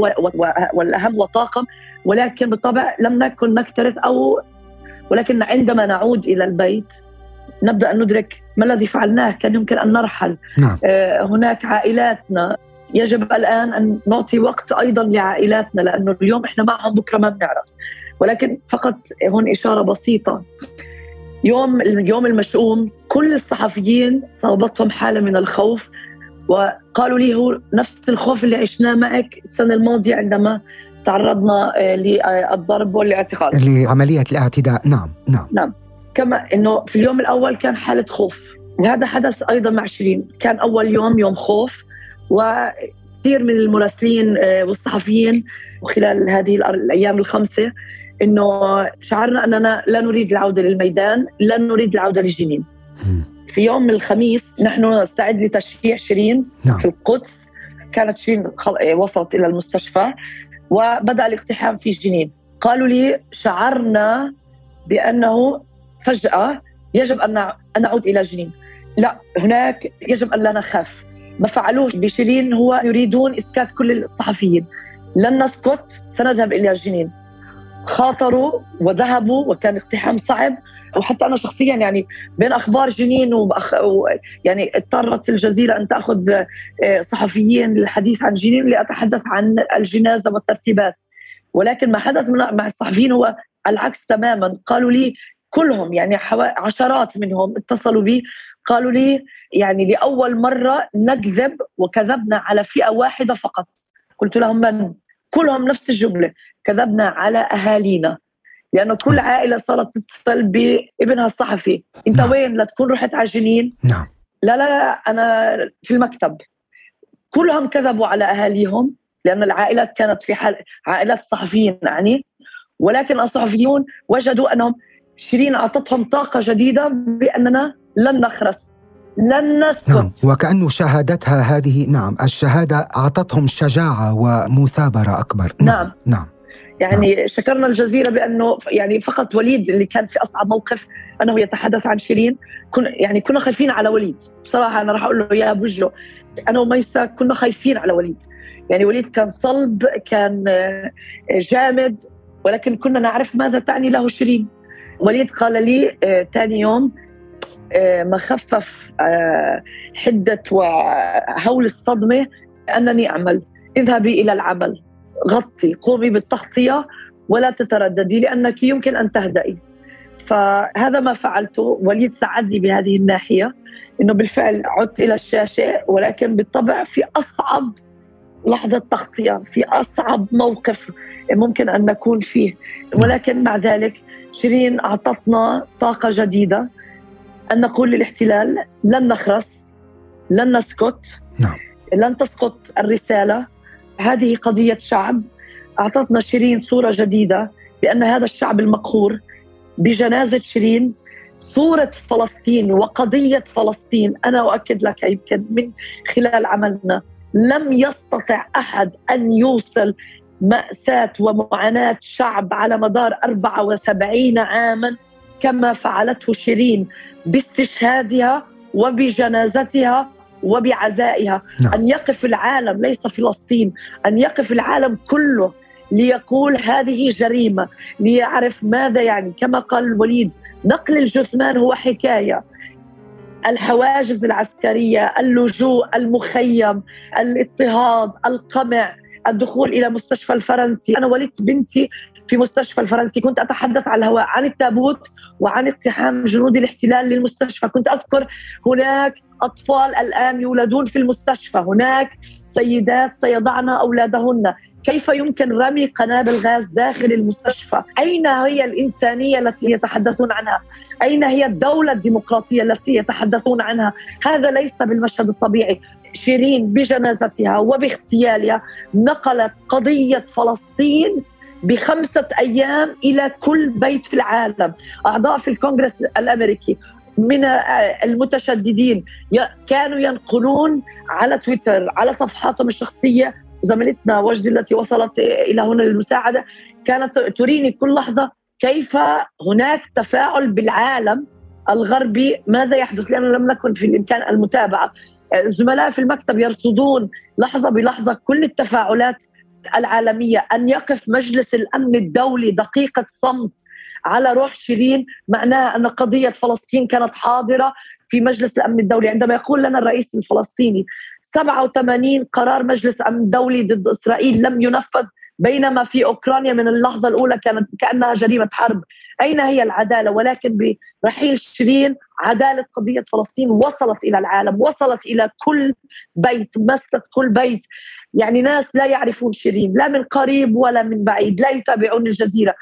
والأهم وطاقم ولكن بالطبع لم نكن نكترث أو ولكن عندما نعود إلى البيت نبدأ أن ندرك ما الذي فعلناه. كان يمكن أن نرحل. نعم. آه، هناك عائلاتنا يجب الآن أن نعطي وقت أيضا لعائلاتنا لأنه اليوم إحنا معهم بكرة ما بنعرف. ولكن فقط هون إشارة بسيطة. يوم اليوم المشؤوم كل الصحفيين صابتهم حالة من الخوف وقالوا لي هو نفس الخوف اللي عشناه معك السنة الماضية عندما تعرضنا آه، للضرب والاعتقال. لعملية الاعتداء. نعم نعم. نعم. كما إنه في اليوم الأول كان حالة خوف. وهذا حدث أيضا مع شيرين. كان أول يوم يوم خوف. وكثير من المراسلين آه، والصحفيين وخلال هذه الأيام الخمسة إنه شعرنا أننا لا نريد العودة للميدان لا نريد العودة للجنين. في يوم الخميس نحن نستعد لتشييع شيرين نعم. في القدس. كانت شيرين آه، وصلت إلى المستشفى وبدأ الاقتحام في جنين. قالوا لي شعرنا بأنه فجأة يجب أن أن نعود إلى جنين. لا هناك يجب أن لا نخاف. ما فعلوه بشيرين هو يريدون إسكات كل الصحفيين. لن نسكت سنذهب إلى الجنين خاطروا وذهبوا وكان اقتحام صعب. وحتى أنا شخصيا يعني بين أخبار جنين وبأخ... و... يعني اضطرت الجزيرة أن تأخذ آه، صحفيين للحديث عن جنين لأتحدث عن الجنازة والترتيبات. ولكن ما حدث مع الصحفيين هو العكس تماما. قالوا لي كلهم يعني عشرات منهم اتصلوا بي. قالوا لي يعني لأول مرة نكذب وكذبنا على فئة واحدة فقط. قلت لهم من؟ كلهم نفس الجملة. كذبنا على أهالينا. لأنه كل نعم. عائلة صارت تتصل بابنها الصحفي. أنت نعم. وين؟ لتكون رحت على جنين. نعم. لا لا لا أنا في المكتب. كلهم كذبوا على أهاليهم لأن العائلات كانت في حال عائلات الصحفيين يعني. ولكن الصحفيون وجدوا أنهم شيرين أعطتهم طاقة جديدة بأننا لن نخرس لن نسكت. نعم وكأنه شهادتها هذه نعم الشهادة أعطتهم شجاعة ومثابرة أكبر. نعم نعم, نعم. يعني نعم. شكرنا الجزيرة بأنه يعني فقط وليد اللي كان في أصعب موقف أنه يتحدث عن شيرين. كن يعني كنا خايفين على وليد. بصراحة أنا راح أقول له يا بوجو أنا وميسا كنا خايفين على وليد. يعني وليد كان صلب كان آه، جامد ولكن كنا نعرف ماذا تعني له شيرين. وليد قال لي ثاني آه، يوم ما خفف حدة وهول الصدمة أنني أعمل. اذهبي إلى العمل. غطي قومي بالتغطية ولا تترددي لأنك يمكن أن تهدئي. فهذا ما فعلته. وليد ساعدني بهذه الناحية أنه بالفعل عدت إلى الشاشة ولكن بالطبع في أصعب لحظة تغطية في أصعب موقف ممكن أن نكون فيه. ولكن مع ذلك شيرين أعطتنا طاقة جديدة. أن نقول للاحتلال لن نخرس لن نسكت نعم. لن تسقط الرسالة. هذه قضية شعب. أعطتنا شيرين صورة جديدة بأن هذا الشعب المقهور بجنازة شيرين صورة فلسطين وقضية فلسطين. أنا أؤكد لك يمكن من خلال عملنا. لم يستطع أحد أن يوصل مأساة ومعاناة شعب على مدار 74 عاما كما فعلته شيرين باستشهادها وبجنازتها وبعزائها. نعم. أن يقف العالم ليس فلسطين أن يقف العالم كله ليقول هذه جريمة ليعرف ماذا يعني. كما قال الوليد نقل الجثمان هو حكاية. الحواجز العسكرية اللجوء المخيم الاضطهاد القمع الدخول إلى مستشفى الفرنسي. أنا ولدت بنتي في مستشفى الفرنسي. كنت أتحدث على الهواء عن التابوت وعن اقتحام جنود الاحتلال للمستشفى. كنت أذكر هناك أطفال الآن يولدون في المستشفى. هناك سيدات سيضعن أولادهن. كيف يمكن رمي قنابل غاز داخل المستشفى؟ أين هي الإنسانية التي يتحدثون عنها؟ أين هي الدولة الديمقراطية التي يتحدثون عنها؟ هذا ليس بالمشهد الطبيعي. شيرين بجنازتها وباغتيالها نقلت قضية فلسطين بخمسة أيام إلى كل بيت في العالم. أعضاء في الكونغرس الأمريكي من المتشددين كانوا ينقلون على تويتر على صفحاتهم الشخصية. زميلتنا وجدي التي وصلت إلى هنا للمساعدة كانت تريني كل لحظة كيف هناك تفاعل بالعالم الغربي ماذا يحدث؟ لأننا لم نكن في الإمكان المتابعة. الزملاء في المكتب يرصدون لحظة بلحظة كل التفاعلات العالمية أن يقف مجلس الأمن الدولي دقيقة صمت على روح شيرين معناها أن قضية فلسطين كانت حاضرة في مجلس الأمن الدولي. عندما يقول لنا الرئيس الفلسطيني 87 قرار مجلس أمن دولي ضد إسرائيل لم ينفذ بينما في أوكرانيا من اللحظة الأولى كانت كأنها جريمة حرب. أين هي العدالة؟ ولكن برحيل شيرين عدالة قضية فلسطين وصلت إلى العالم وصلت إلى كل بيت مست كل بيت. يعني ناس لا يعرفون شيرين لا من قريب ولا من بعيد لا يتابعون الجزيرة.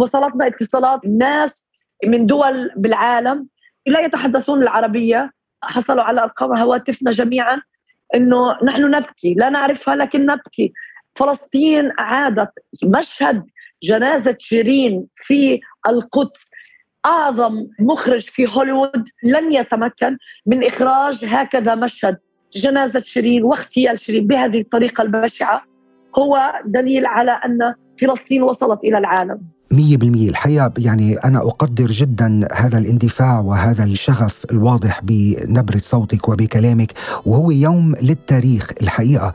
وصلتنا اتصالات ناس من دول بالعالم لا يتحدثون العربية حصلوا على أرقام هواتفنا جميعا أنه نحن نبكي لا نعرفها لكن نبكي. فلسطين عادت مشهد جنازة شيرين في القدس. أعظم مخرج في هوليوود لن يتمكن من إخراج هكذا مشهد جنازة شيرين واغتيال شيرين بهذه الطريقة البشعة. هو دليل على أن فلسطين وصلت إلى العالم. مية بالمية الحقيقة يعني أنا أقدر جدا هذا الاندفاع وهذا الشغف الواضح بنبرة صوتك وبكلامك وهو يوم للتاريخ الحقيقة.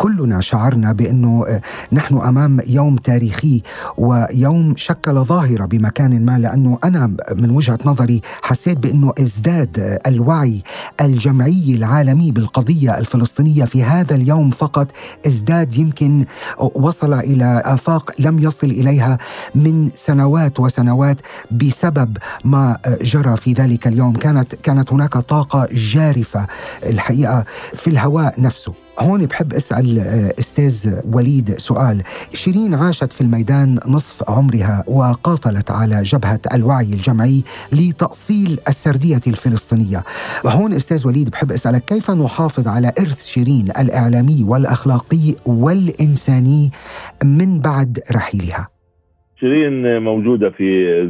كلنا شعرنا بأنه آه، نحن أمام يوم تاريخي ويوم شكل ظاهرة بمكان ما لأنه أنا من وجهة نظري حسيت بأنه ازداد الوعي الجمعي العالمي بالقضية الفلسطينية في هذا اليوم فقط ازداد يمكن وصل إلى آفاق لم يصل إليها من سنوات وسنوات بسبب ما جرى في ذلك اليوم. كانت كانت هناك طاقة جارفة الحقيقة في الهواء نفسه. هون بحب أسأل آه، أستاذ وليد سؤال. شيرين عاشت في الميدان نصف عمرها وقاتلت على جبهة الوعي الجمعي لتأصيل السردية الفلسطينية. هون أستاذ وليد بحب أسألك كيف نحافظ على إرث شيرين الإعلامي والأخلاقي والإنساني من بعد رحيلها؟ شيرين موجودة في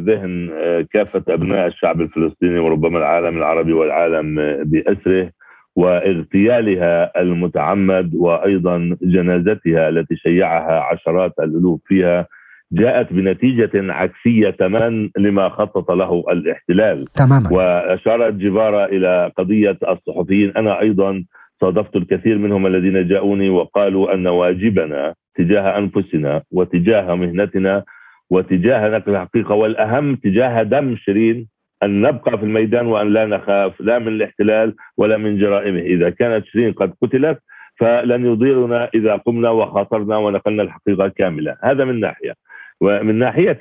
ذهن كافة أبناء الشعب الفلسطيني وربما العالم العربي والعالم بأسره. واغتيالها المتعمد وأيضا جنازتها التي شيعها عشرات الألوف فيها جاءت بنتيجة عكسية تماما لما خطط له الاحتلال. تماما. وأشارت جبارة إلى قضية الصحفيين. أنا أيضا صادفت الكثير منهم الذين جاءوني وقالوا أن واجبنا تجاه أنفسنا وتجاه مهنتنا وتجاه نقل الحقيقة والأهم تجاه دم شيرين أن نبقى في الميدان وأن لا نخاف لا من الاحتلال ولا من جرائمه. إذا كانت شيرين قد قتلت فلن يضيرنا إذا قمنا وخاطرنا ونقلنا الحقيقة كاملة. هذا من ناحية. ومن ناحية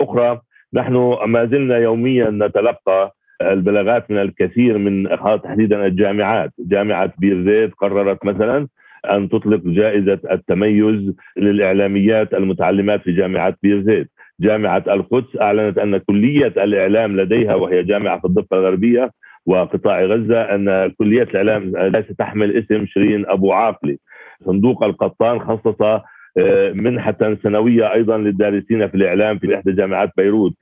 أخرى نحن ما زلنا يوميا نتلقى البلاغات من الكثير من تحديدا الجامعات. جامعة بير زيت قررت مثلا أن تطلق جائزة التميز للإعلاميات المتعلمات في جامعة بير زيت جامعة القدس أعلنت أن كلية الإعلام لديها وهي جامعة في الضفة الغربية وقطاع غزة أن كلية الإعلام لا تحمل اسم شيرين أبو عاقلي. صندوق القطان خصص آه، منحة سنوية أيضا للدارسين في الإعلام في إحدى جامعات بيروت.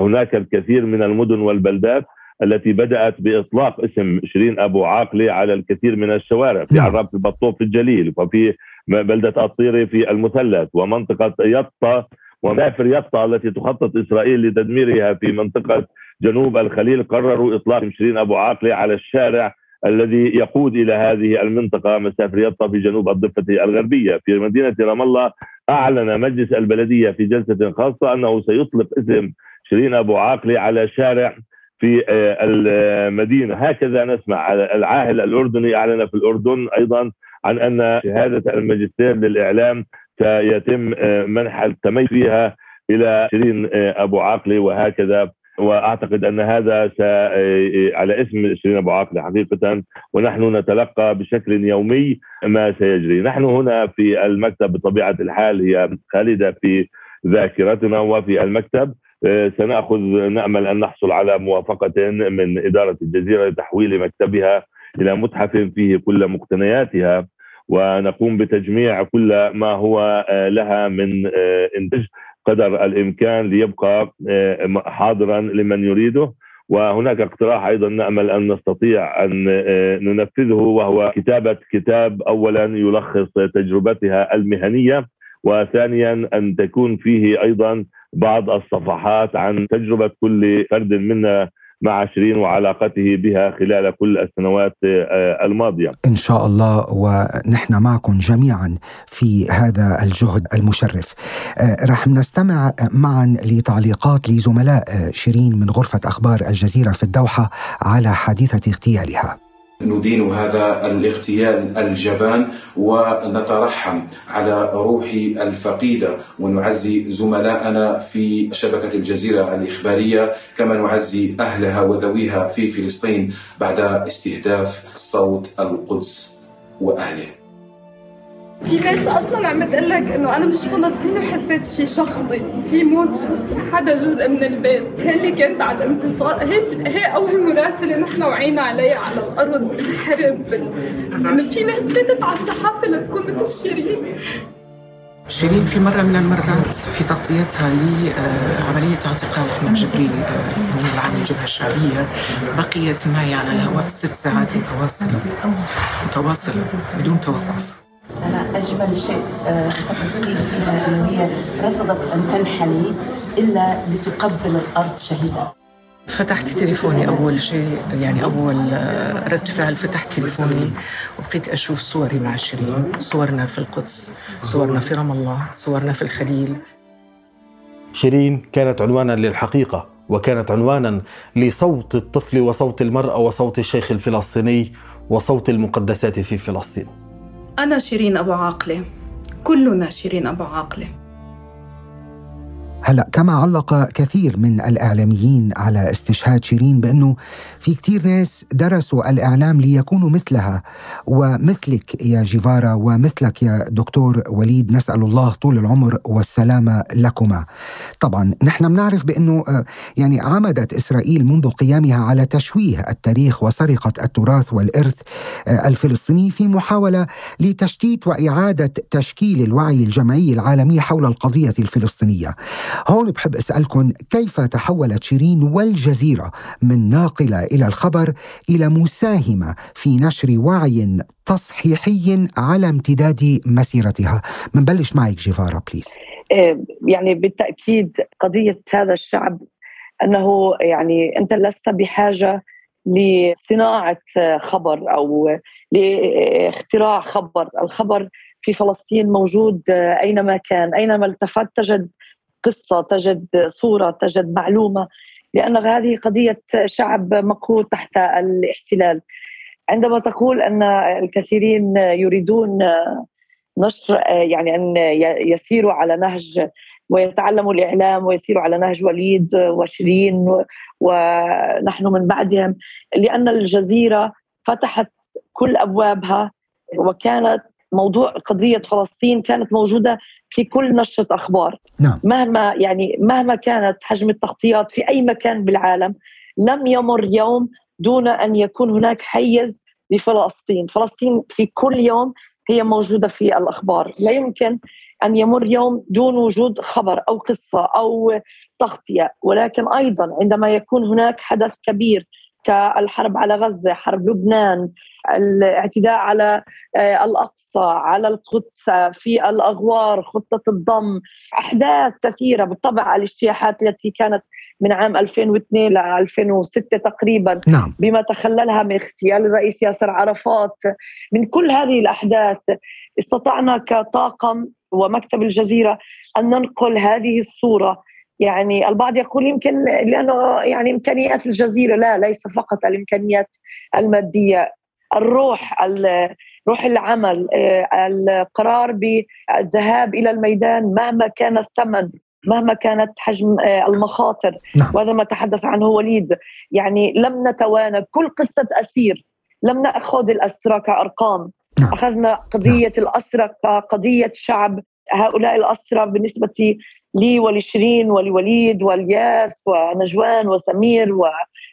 هناك الكثير من المدن والبلدات التي بدأت بإطلاق اسم شيرين أبو عاقلي على الكثير من الشوارع. في نعم. عراب البطوف في الجليل وفي بلدة الطيري في المثلث ومنطقة يطا ومافر يطا التي تخطط إسرائيل لتدميرها في منطقة جنوب الخليل قرروا إطلاق شيرين أبو عاقلي على الشارع الذي يقود إلى هذه المنطقة. مسافر يطا في جنوب الضفة الغربية. في مدينة رام الله أعلن مجلس البلدية في جلسة خاصة أنه سيطلق اسم شيرين أبو عاقلي على شارع في آه، المدينة. هكذا نسمع. العاهل الأردني أعلن في الأردن أيضا عن أن شهادة الماجستير للإعلام سيتم آه، منح التميز فيها إلى شيرين آه، أبو عاقلي وهكذا. وأعتقد أن هذا على اسم شيرين أبو عاقلة حقيقة. ونحن نتلقى بشكل يومي ما سيجري، نحن هنا في المكتب بطبيعة الحال هي خالدة في ذاكرتنا وفي المكتب. آه، سنأخذ نأمل أن نحصل على موافقة من إدارة الجزيرة لتحويل مكتبها إلى متحف فيه كل مقتنياتها. ونقوم بتجميع كل ما هو آه، لها من آه، إنتاج قدر الإمكان ليبقى آه، حاضرا لمن يريده. وهناك اقتراح أيضا نأمل أن نستطيع أن ننفذه وهو كتابة كتاب اولا يلخص تجربتها المهنية وثانيا أن تكون فيه أيضا بعض الصفحات عن تجربة كل فرد منا مع شيرين وعلاقته بها خلال كل السنوات آه، الماضية. إن شاء الله ونحن معكم جميعا في هذا الجهد المشرف. آه، رح نستمع معا لتعليقات لزملاء آه، شيرين من غرفة أخبار الجزيرة في الدوحة على حادثة اغتيالها. ندين هذا الاغتيال الجبان ونترحم على روح الفقيدة ونعزي زملائنا في شبكة الجزيرة الإخبارية كما نعزي أهلها وذويها في فلسطين بعد استهداف صوت القدس وأهله. في ناس أصلا عم بتقول لك إنه أنا مش فلسطيني وحسيت شيء شخصي. في موت شخصي حدا جزء من البيت. هي اللي كانت على الانتفاضة. هي هي أول مراسلة نحن وعينا عليها على الأرض بالحرب. بال... إنه في ناس فاتت على الصحافة لتكون مثل شيرين شيرين في مرة من المرات في تغطيتها لعملية اعتقال أحمد جبريل آه، من العام الجبهة الشعبية. بقيت معي على الهواء ست ساعات متواصلة. متواصلة بدون توقف. أنا أجمل شيء اعتقد فيها أنه هي رفضت أن تنحني إلا لتقبل الأرض شهيدة فتحت تليفوني أول شيء يعني أول آه، رد فعل فتحت تليفوني وبقيت أشوف صوري مع شيرين. صورنا في القدس صورنا في رام الله صورنا في الخليل. شيرين كانت عنوانا للحقيقة وكانت عنوانا لصوت الطفل وصوت المرأة وصوت الشيخ الفلسطيني وصوت المقدسات في فلسطين. أنا شيرين أبو عاقلة. كلنا شيرين أبو عاقلة. هلا كما علق كثير من الإعلاميين على استشهاد شيرين بأنه في كثير ناس درسوا الإعلام ليكونوا مثلها ومثلك يا جيفارا ومثلك يا دكتور وليد نسأل الله طول العمر والسلامة لكما. طبعا نحن بنعرف بأنه آه، يعني عمدت إسرائيل منذ قيامها على تشويه التاريخ وسرقة التراث والإرث آه، الفلسطيني في محاولة لتشتيت وإعادة تشكيل الوعي الجمعي العالمي حول القضية الفلسطينية. هون بحب أسألكم كيف تحولت شيرين والجزيرة من ناقلة إلى الخبر إلى مساهمة في نشر وعي تصحيحي على امتداد مسيرتها؟ منبلش معك جيفارا بليز إيه، يعني بالتأكيد قضية هذا الشعب أنه يعني أنت لست بحاجة لصناعة خبر أو لاختراع خبر. الخبر في فلسطين موجود أينما كان أينما التفت تجد قصة تجد صورة تجد معلومة لأن هذه قضية شعب مقهور تحت الاحتلال. عندما تقول أن الكثيرين يريدون نشر يعني أن يسيروا على نهج ويتعلموا الإعلام ويسيروا على نهج وليد وشيرين ونحن من بعدهم لأن الجزيرة فتحت كل أبوابها وكانت موضوع قضية فلسطين كانت موجودة في كل نشرة أخبار. نعم. مهما يعني مهما كانت حجم التغطيات في أي مكان بالعالم لم يمر يوم دون أن يكون هناك حيز لفلسطين. فلسطين في كل يوم هي موجودة في الأخبار. لا يمكن أن يمر يوم دون وجود خبر أو قصة أو تغطية. ولكن أيضا عندما يكون هناك حدث كبير كالحرب على غزة حرب لبنان الاعتداء على آه، الأقصى على القدس في الأغوار خطة الضم أحداث كثيرة بالطبع الاجتياحات التي كانت من عام 2002 ل 2006 تقريبا نعم. بما تخللها من اغتيال الرئيس ياسر عرفات. من كل هذه الأحداث استطعنا كطاقم ومكتب الجزيرة أن ننقل هذه الصورة. يعني البعض يقول يمكن لأنه يعني إمكانيات الجزيرة لا ليس فقط الإمكانيات المادية. الروح روح العمل آه، القرار بالذهاب إلى الميدان مهما كان الثمن مهما كانت حجم آه، المخاطر نعم. وهذا ما تحدث عنه وليد يعني لم نتوانى كل قصة أسير لم نأخذ الاسرى كأرقام نعم. أخذنا قضية نعم. الاسرى كقضية شعب هؤلاء الاسرى بالنسبة لي ولشيرين ولوليد والياس ونجوان وسمير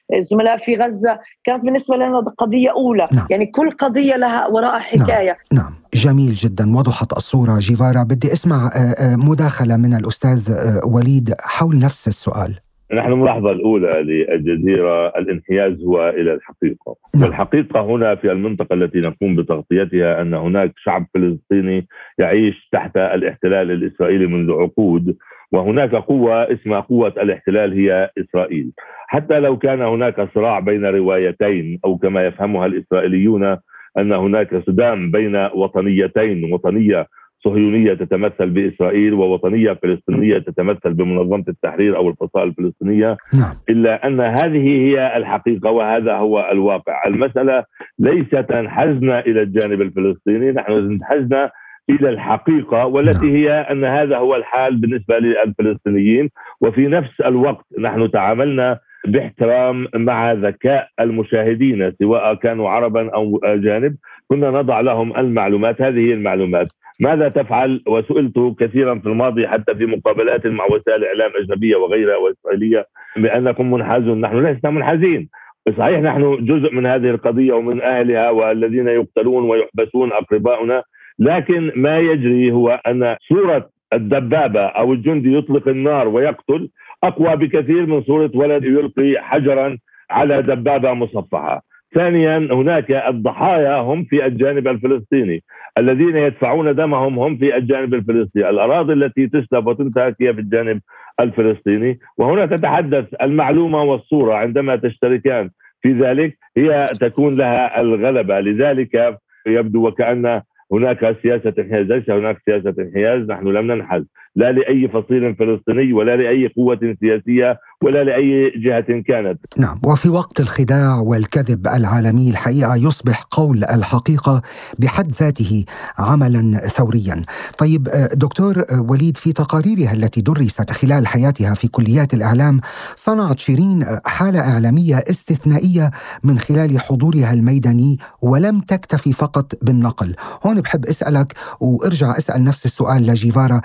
والزملاء في غزة كانت بالنسبة لنا قضية أولى. نعم. يعني كل قضية لها وراء حكاية. نعم. نعم. جميل جدا. وضحت الصورة. جيفارا بدي أسمع آه، آه، مداخلة من الأستاذ آه، وليد حول نفس السؤال. نحن الملاحظة الأولى للجزيرة الانحياز هو إلى الحقيقة نعم. والحقيقة هنا في المنطقة التي نقوم بتغطيتها أن هناك شعب فلسطيني يعيش تحت الاحتلال الإسرائيلي منذ عقود وهناك قوة اسمها قوة الاحتلال هي إسرائيل حتى لو كان هناك صراع بين روايتين أو كما يفهمها الإسرائيليون أن هناك صدام بين وطنيتين وطنية صهيونية تتمثل بإسرائيل ووطنية فلسطينية تتمثل بمنظمة التحرير أو الفصائل الفلسطينية نعم. إلا أن هذه هي الحقيقة وهذا هو الواقع، المسألة ليست انحزنا إلى الجانب الفلسطيني، نحن انحزنا إلى الحقيقة والتي نعم. هي أن هذا هو الحال بالنسبة للفلسطينيين وفي نفس الوقت نحن تعاملنا باحترام مع ذكاء المشاهدين سواء كانوا عربا أو أجانب كنا نضع لهم المعلومات. هذه هي المعلومات. ماذا تفعل؟ وسئلت كثيرا في الماضي حتى في مقابلات مع وسائل إعلام أجنبية وغيرها وإسرائيلية بأنكم منحازون. نحن لسنا منحازين. صحيح نحن جزء من هذه القضية ومن أهلها والذين يقتلون ويحبسون أقرباؤنا لكن ما يجري هو أن صورة الدبابة أو الجندي يطلق النار ويقتل أقوى بكثير من صورة ولد يلقي حجرا على دبابة مصفحة. ثانيا هناك الضحايا هم في الجانب الفلسطيني. الذين يدفعون دمهم هم في الجانب الفلسطيني. الأراضي التي تسلب وتنتهك هي في الجانب الفلسطيني. وهنا تتحدث المعلومة والصورة عندما تشتركان. في ذلك هي تكون لها الغلبة. لذلك يبدو وكأن هناك سياسة انحياز. ليس هناك سياسة انحياز. نحن لم ننحز لا لأي فصيل فلسطيني ولا لأي قوة سياسية ولا لأي جهة كانت. نعم وفي وقت الخداع والكذب العالمي الحقيقة يصبح قول الحقيقة بحد ذاته عملا ثوريا. طيب آه، دكتور آه، وليد في تقاريرها التي درست خلال حياتها في كليات الإعلام صنعت شيرين آه، حالة إعلامية استثنائية من خلال حضورها الميداني ولم تكتفي فقط بالنقل. هون بحب أسألك وأرجع أسأل نفس السؤال لجيفارا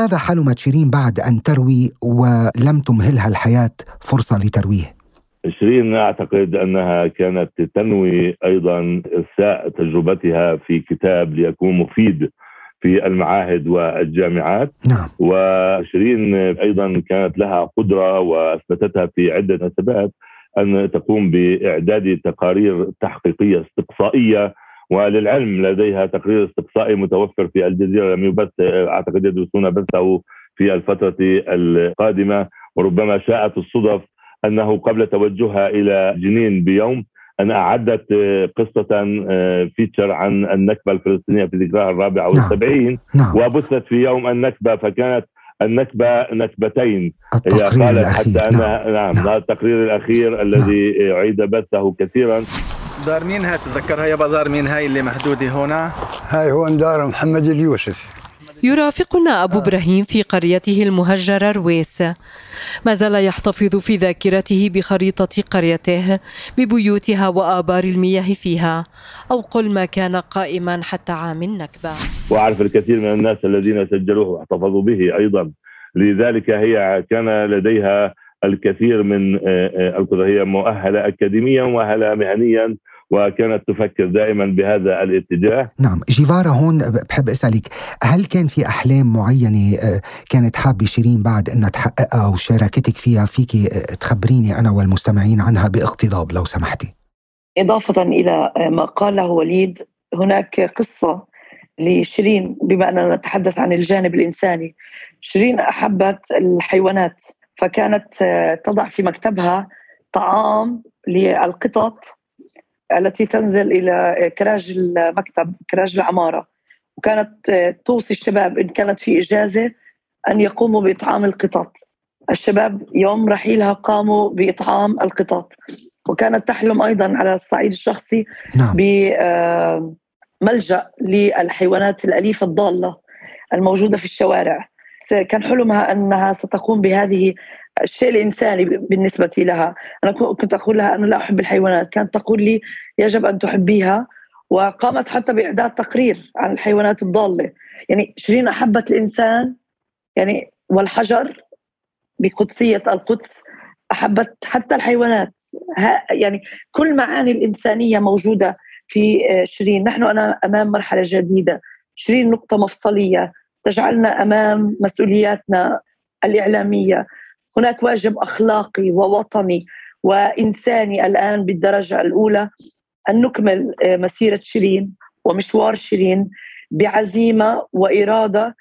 ماذا حلمت شيرين بعد أن تروي ولم تمهلها الحياة فرصة لترويه شيرين أعتقد أنها كانت تنوي أيضا إرساء تجربتها في كتاب ليكون مفيد في المعاهد والجامعات نعم. وشيرين أيضا كانت لها قدرة وأثبتتها في عدة نسبات أن تقوم بإعداد تقارير تحقيقية استقصائية وللعلم لديها تقرير استقصائي متوفر في الجزيرة لم يبث أعتقد يدرسون بثه في الفترة القادمة وربما شاءت الصدف أنه قبل توجهها إلى جنين بيوم أن أعدت قصة فيتشر عن النكبة الفلسطينية في ذكراها الرابعة والسبعين نعم. وبثت في يوم النكبة فكانت النكبة نكبتين هي قالت حتى أنها نعم, نعم. التقرير الأخير الذي نعم. عيد بثه كثيرا دار مين هاي؟ تتذكرها يا بازار مين هاي اللي محدودة هنا؟ هاي هو دار محمد اليوسف. يرافقنا أبو إبراهيم في قريته المهجرة رويس. ما زال يحتفظ في ذاكرته بخريطة قريته ببيوتها وآبار المياه فيها. أو قل ما كان قائما حتى عام النكبة. وأعرف الكثير من الناس الذين سجلوه واحتفظوا به أيضا. لذلك هي كان لديها الكثير من آه، آه، هي مؤهلة أكاديميا مؤهلة مهنيا. وكانت تفكر دائما بهذا الاتجاه. نعم جيفارا هون بحب أسألك هل كان في أحلام معينة آه، كانت حابة شيرين بعد أنها تحققها وشاركتك فيها؟ فيك آه، تخبريني أنا والمستمعين عنها باقتضاب لو سمحتي. إضافة إلى ما قاله وليد هناك قصة لشيرين بما أننا نتحدث عن الجانب الإنساني. شيرين أحبت الحيوانات فكانت آه، تضع في مكتبها طعام للقطط التي تنزل إلى كراج المكتب كراج العمارة. وكانت توصي الشباب إن كانت في إجازة أن يقوموا بإطعام القطط. الشباب يوم رحيلها قاموا بإطعام القطط. وكانت تحلم أيضا على الصعيد الشخصي نعم. بملجا للحيوانات الأليفة الضالة الموجودة في الشوارع. كان حلمها أنها ستقوم بهذه الشيء الإنساني بالنسبة لها. أنا كنت أقول لها أنا لا أحب الحيوانات. كانت تقول لي يجب أن تحبيها وقامت حتى بإعداد تقرير عن الحيوانات الضالة. يعني شيرين أحبت الإنسان يعني والحجر بقدسية القدس أحبت حتى الحيوانات. يعني كل معاني الإنسانية موجودة في شيرين. نحن أمام مرحلة جديدة. شيرين نقطة مفصلية. تجعلنا أمام مسؤولياتنا الإعلامية. هناك واجب أخلاقي ووطني وإنساني الآن بالدرجة الأولى أن نكمل آه، مسيرة شيرين ومشوار شيرين بعزيمة وإرادة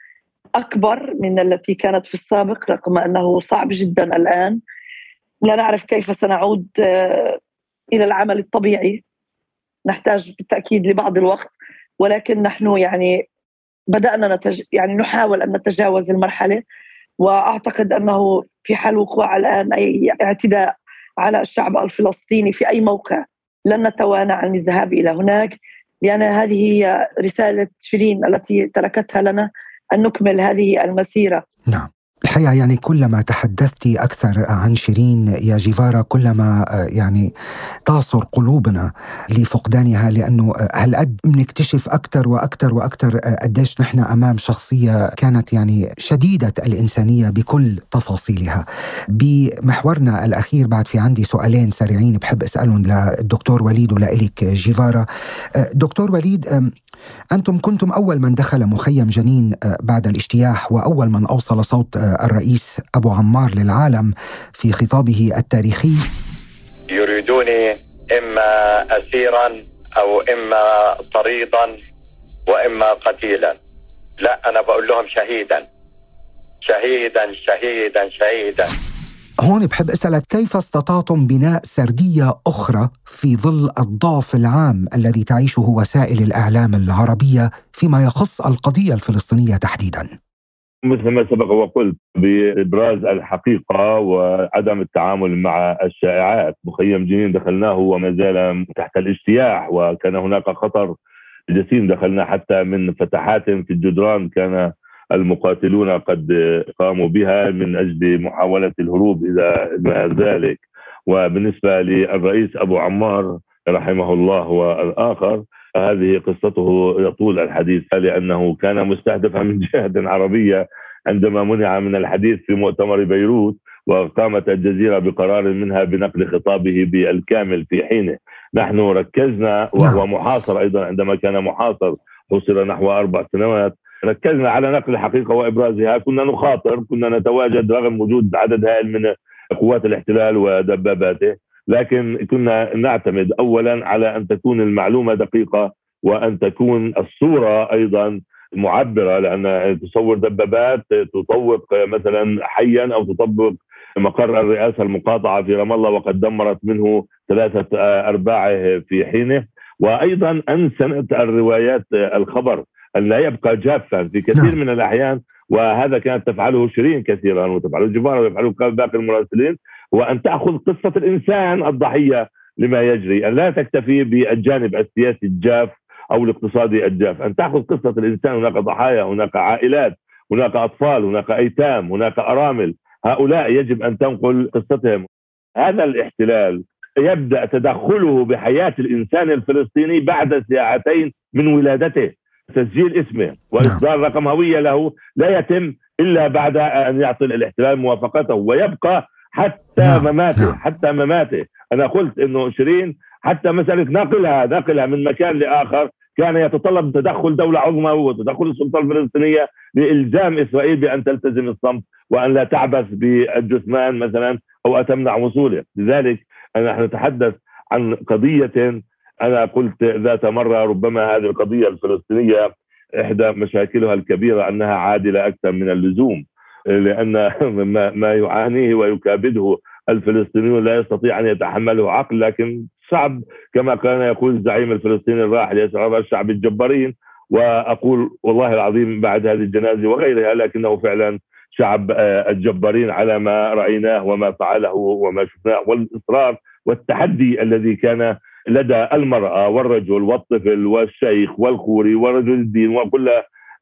أكبر من التي كانت في السابق رغم أنه صعب جدا الآن. لا نعرف كيف سنعود آه، إلى العمل الطبيعي. نحتاج بالتأكيد لبعض الوقت ولكن نحن يعني بدأنا نتج... يعني نحاول أن نتجاوز المرحلة وأعتقد أنه في حال وقوع الان أي اعتداء على الشعب الفلسطيني في أي موقع لن نتوانى عن الذهاب إلى هناك لأن هذه هي رسالة شيرين التي تركتها لنا أن نكمل هذه المسيرة. نعم. الحقيقة يعني كلما تحدثت أكثر عن شيرين يا جيفارا كلما آه، يعني تعصر قلوبنا لفقدانها لأنه آه، هالقد بنكتشف أكثر وأكثر وأكثر آه، قديش نحن أمام شخصية كانت يعني شديدة الإنسانية بكل تفاصيلها. بمحورنا الأخير بعد في عندي سؤالين سريعين بحب أسألهم للدكتور وليد ولإلك جيفارا. دكتور وليد أنتم كنتم أول من دخل مخيم جنين آه، بعد الإجتياح وأول من أوصل صوت آه، الرئيس أبو عمار للعالم في خطابه التاريخي. يريدوني إما أسيرا أو إما طريدا وإما قتيلا. لا أنا بقول لهم شهيدا. شهيدا شهيدا شهيدا. هون بحب أسألك كيف استطعتم بناء سردية أخرى في ظل الضعف العام الذي تعيشه وسائل الإعلام العربية فيما يخص القضية الفلسطينية تحديدا؟ مثل ما سبق وقلت بإبراز الحقيقة وعدم التعامل مع الشائعات، مخيم جنين دخلناه وما زال تحت الاجتياح وكان هناك خطر جسيم دخلنا حتى من فتحات في الجدران كان المقاتلون قد قاموا بها من أجل محاولة الهروب إلى ذلك. وبالنسبة للرئيس أبو عمار رحمه الله والآخر هذه قصته يطول الحديث لأنه كان مستهدفا من جهة عربية عندما منع من الحديث في مؤتمر بيروت وقامت الجزيرة بقرار منها بنقل خطابه بالكامل في حينه. نحن ركزنا وهو نعم. محاصر أيضا عندما كان محاصر حصر نحو أربع سنوات. ركزنا على نقل الحقيقة وإبرازها كنا نخاطر كنا نتواجد رغم وجود عدد هائل من قوات الاحتلال ودباباته. لكن كنا نعتمد اولا على أن تكون المعلومة دقيقة وأن تكون الصورة أيضا معبرة لأن تصور دبابات تطوق مثلا حيا أو تطبق مقر الرئاسة المقاطعة في رام الله وقد دمرت منه ثلاثة أرباعه في حينه وأيضا أنسنت الروايات الخبر أن لا يبقى جافا في كثير نعم. من الأحيان وهذا كانت تفعله شيرين كثيرا وتفعله جبارة ويفعله باقي المراسلين وأن تأخذ قصة الإنسان الضحية لما يجري أن لا تكتفي بالجانب السياسي الجاف أو الاقتصادي الجاف أن تأخذ قصة الإنسان هناك ضحايا هناك عائلات هناك أطفال هناك أيتام هناك أرامل. هؤلاء يجب أن تنقل قصتهم. هذا الاحتلال يبدأ تدخله بحياة الإنسان الفلسطيني بعد ساعتين من ولادته. تسجيل اسمه وإصدار رقم هوية له لا يتم إلا بعد أن يعطي الاحتلال موافقته ويبقى حتى نعم. مماته نعم. حتى مماته أنا قلت إنه شيرين حتى مسألة ناقلها ناقلها من مكان لآخر كان يتطلب تدخل دولة عظمى وتدخل السلطة الفلسطينية لإلزام إسرائيل بأن تلتزم الصمت وأن لا تعبث بالجثمان مثلا أو تمنع وصوله لذلك نحن نتحدث عن قضية أنا قلت ذات مرة ربما هذه القضية الفلسطينية إحدى مشاكلها الكبيرة أنها عادلة أكثر من اللزوم لأن ما يعانيه ويكابده الفلسطينيون لا يستطيع أن يتحمله عقل لكن شعب كما كان يقول الزعيم الفلسطيني الراحل عرفات الشعب الجبارين. وأقول والله العظيم بعد هذه الجنازة وغيرها لكنه فعلا شعب آه، الجبارين على ما رأيناه وما فعله وما شفناه. والإصرار والتحدي الذي كان لدى المرأة والرجل والطفل والشيخ والخوري ورجل الدين وكل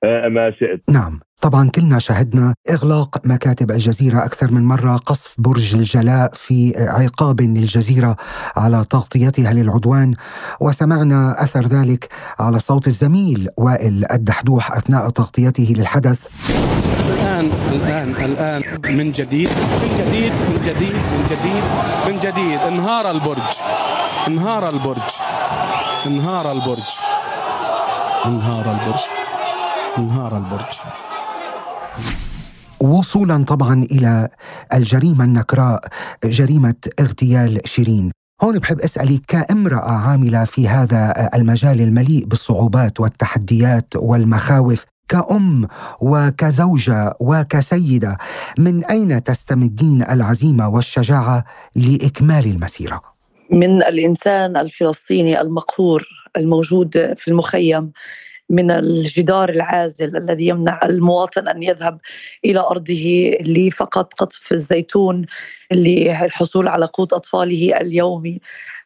آه، ما شئت. نعم. طبعا كلنا شهدنا إغلاق مكاتب الجزيرة أكثر من مرة قصف برج الجلاء في عقاب للجزيرة على تغطيتها للعدوان وسمعنا أثر ذلك على صوت الزميل وائل الدحدوح أثناء تغطيته للحدث. الآن الآن الآن من جديد من جديد من جديد من جديد من جديد انهار البرج انهار البرج انهار البرج انهار البرج انهار البرج. وصولا طبعا إلى الجريمة النكراء جريمة اغتيال شيرين هون بحب أسألك كامرأة عاملة في هذا المجال المليء بالصعوبات والتحديات والمخاوف كأم وكزوجة وكسيدة من أين تستمدين العزيمة والشجاعة لإكمال المسيرة؟ من الإنسان الفلسطيني المقهور الموجود في المخيم من الجدار العازل الذي يمنع المواطن أن يذهب إلى أرضه لفقط قطف الزيتون للحصول على قوت أطفاله اليومي.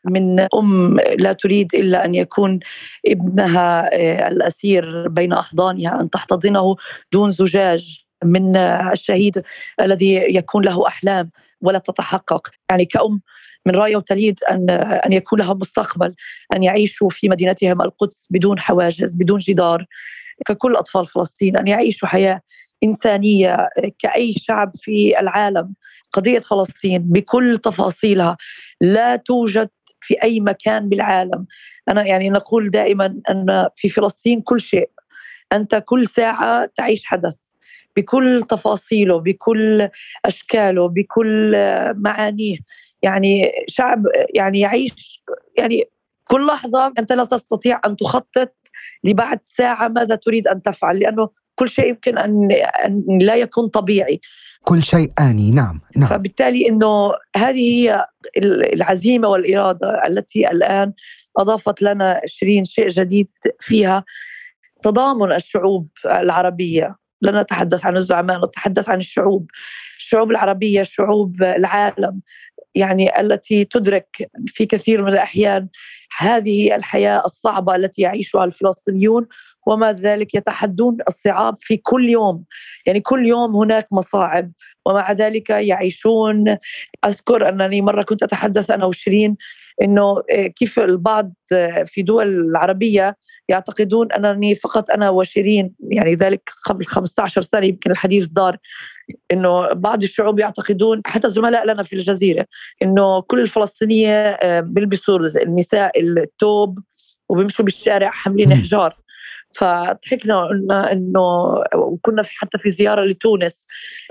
من أم لا تريد إلا أن يكون ابنها آه، الأسير بين أحضانها أن تحتضنه دون زجاج. من الشهيد الذي يكون له أحلام ولا تتحقق. يعني كأم من رايه وتليد أن أن يكون لهم مستقبل أن يعيشوا في مدينتهم القدس بدون حواجز بدون جدار. ككل أطفال فلسطين أن يعيشوا حياة إنسانية كأي شعب في العالم. قضية فلسطين بكل تفاصيلها لا توجد في أي مكان بالعالم. أنا يعني نقول دائما أن في فلسطين كل شيء. أنت كل ساعة تعيش حدث. بكل تفاصيله بكل أشكاله بكل معانيه. يعني شعب يعني يعيش يعني كل لحظة أنت لا تستطيع أن تخطط لبعد ساعة ماذا تريد أن تفعل لأنه كل شيء يمكن أن, أن لا يكون طبيعي. كل شيء آني. نعم نعم. فبالتالي أنه هذه هي العزيمة والإرادة التي الآن أضافت لنا شيرين شيء جديد فيها تضامن الشعوب العربية. لا نتحدث عن الزعماء نتحدث عن الشعوب الشعوب العربية شعوب العالم. يعني التي تدرك في كثير من الأحيان هذه الحياة الصعبة التي يعيشها الفلسطينيون وما ذلك يتحدون الصعاب في كل يوم. يعني كل يوم هناك مصاعب ومع ذلك يعيشون. أذكر أنني مرة كنت أتحدث أنا وشيرين إنه كيف البعض في دول العربية يعتقدون أنني فقط أنا وشيرين يعني ذلك قبل 15 سنة يمكن الحديث دار إنه بعض الشعوب يعتقدون حتى زملاء لنا في الجزيرة إنه كل الفلسطينية آه، بيلبسوا النساء التوب وبيمشوا بالشارع حاملين حجار فضحكنا وقلنا إنه وكنا في حتى في زيارة لتونس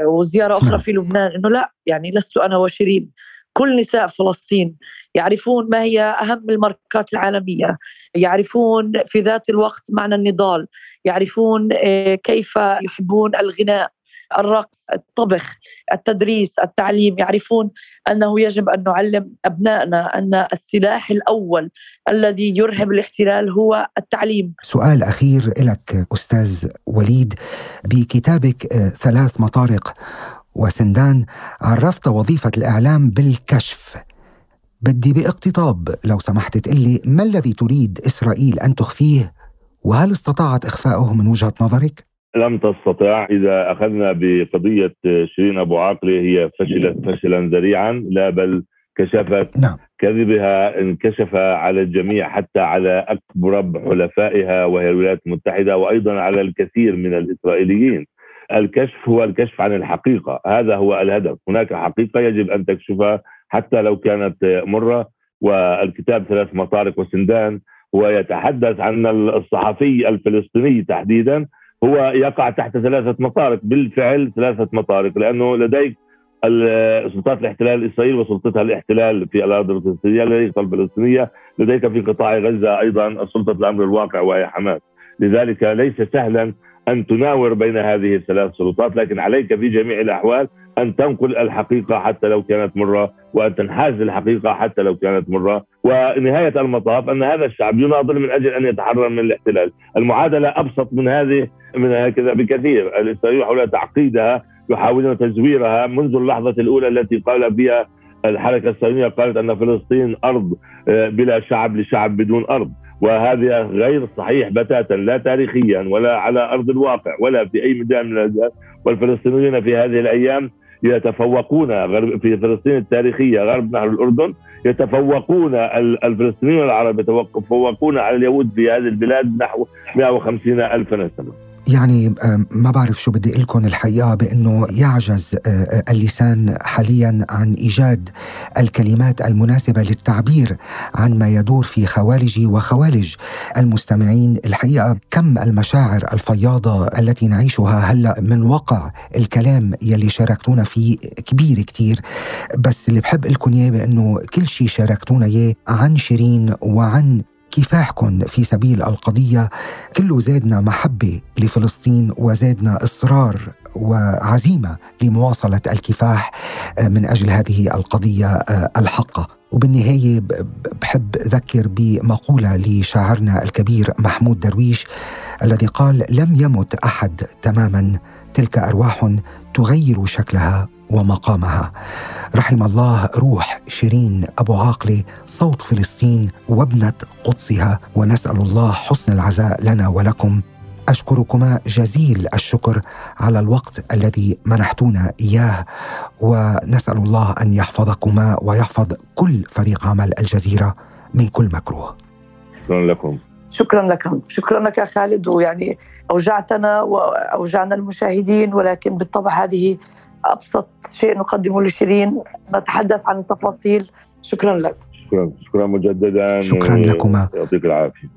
وزيارة أخرى. في لبنان إنه لا يعني لست أنا وشيرين كل نساء فلسطين يعرفون ما هي أهم الماركات العالمية يعرفون في ذات الوقت معنى النضال يعرفون آه، كيف يحبون الغناء الرقص الطبخ التدريس التعليم يعرفون أنه يجب أن نعلم أبنائنا أن السلاح الأول الذي يرهب الاحتلال هو التعليم. سؤال أخير لك أستاذ وليد. بكتابك آه، ثلاث مطارق وسندان عرفت وظيفة الإعلام بالكشف. بدي باقتطاب لو سمحت تقلي ما الذي تريد إسرائيل أن تخفيه وهل استطاعت إخفاؤه من وجهة نظرك؟ لم تستطع إذا أخذنا بقضية شيرين أبو عاقلة هي فشلت فشلا ذريعا لا بل كشفت نعم. كذبها انكشف على الجميع حتى على أكبر حلفائها وهي الولايات المتحدة وأيضا على الكثير من الإسرائيليين. الكشف هو الكشف عن الحقيقة، هذا هو الهدف، هناك حقيقة يجب أن تكشفها حتى لو كانت مرة والكتاب ثلاث مطارق وسندان هو يتحدث عن الصحفي الفلسطيني تحديدا هو يقع تحت ثلاثة مطارق بالفعل ثلاثة مطارق لأنه لديك سلطات الاحتلال الإسرائيلي وسلطتها الاحتلال في الأراضي الفلسطينية لديك الفلسطينية لديك في قطاع غزة أيضا سلطة الأمر الواقع وهي حماس. لذلك ليس سهلا أن تناور بين هذه الثلاث سلطات لكن عليك في جميع الأحوال أن تنقل الحقيقة حتى لو كانت مرة وأن تنحاز الحقيقة حتى لو كانت مرة. ونهاية المطاف أن هذا الشعب يناضل من أجل أن يتحرر من الاحتلال. المعادلة أبسط من هذه من هكذا بكثير. الإسرائيليين يحاولون تعقيدها يحاولون تزويرها منذ اللحظة الأولى التي قال بها الحركة الصهيونية قالت أن فلسطين أرض آه، بلا شعب لشعب بدون أرض. وهذا غير صحيح بتاتا لا تاريخيا ولا على أرض الواقع ولا في أي ميدان من الميدان والفلسطينيون في هذه الأيام يتفوقون في فلسطين التاريخية غرب نهر الأردن يتفوقون ال- الفلسطينيون العرب يتفوقون على اليهود في هذه البلاد نحو 150 ألف نسمة يعني ما بعرف شو بدي لكم الحقيقة بأنه يعجز اللسان حاليا عن إيجاد الكلمات المناسبة للتعبير عن ما يدور في خوالج وخوالج المستمعين. الحقيقة كم المشاعر الفياضة التي نعيشها هلأ من وقع الكلام يلي شاركتونا فيه كبير كتير. بس اللي بحب لكم إياه بأنه كل شيء شاركتونا إياه عن شيرين وعن كفاحكم في سبيل القضية. كله زادنا محبة لفلسطين وزادنا إصرار وعزيمة لمواصلة الكفاح آه، من أجل هذه القضية آه، الحقة. وبالنهاية بحب أذكر بمقولة لشاعرنا الكبير محمود درويش الذي قال لم يمت أحد تماما تلك أرواح تغير شكلها. ومقامها. رحم الله روح شيرين أبو عاقلة صوت فلسطين وابنة قدسها ونسأل الله حسن العزاء لنا ولكم. أشكركما جزيل الشكر على الوقت الذي منحتونا إياه ونسأل الله أن يحفظكما ويحفظ كل فريق عمل الجزيرة من كل مكروه. شكرا لكم. شكرا لك شكرا لك يا خالد. ويعني أوجعتنا وأوجعنا المشاهدين ولكن بالطبع هذه أبسط شيء نقدمه لشيرين نتحدث عن التفاصيل. شكرا لك. شكرا شكرا مجددا. شكراً لكما. يعطيك العافية.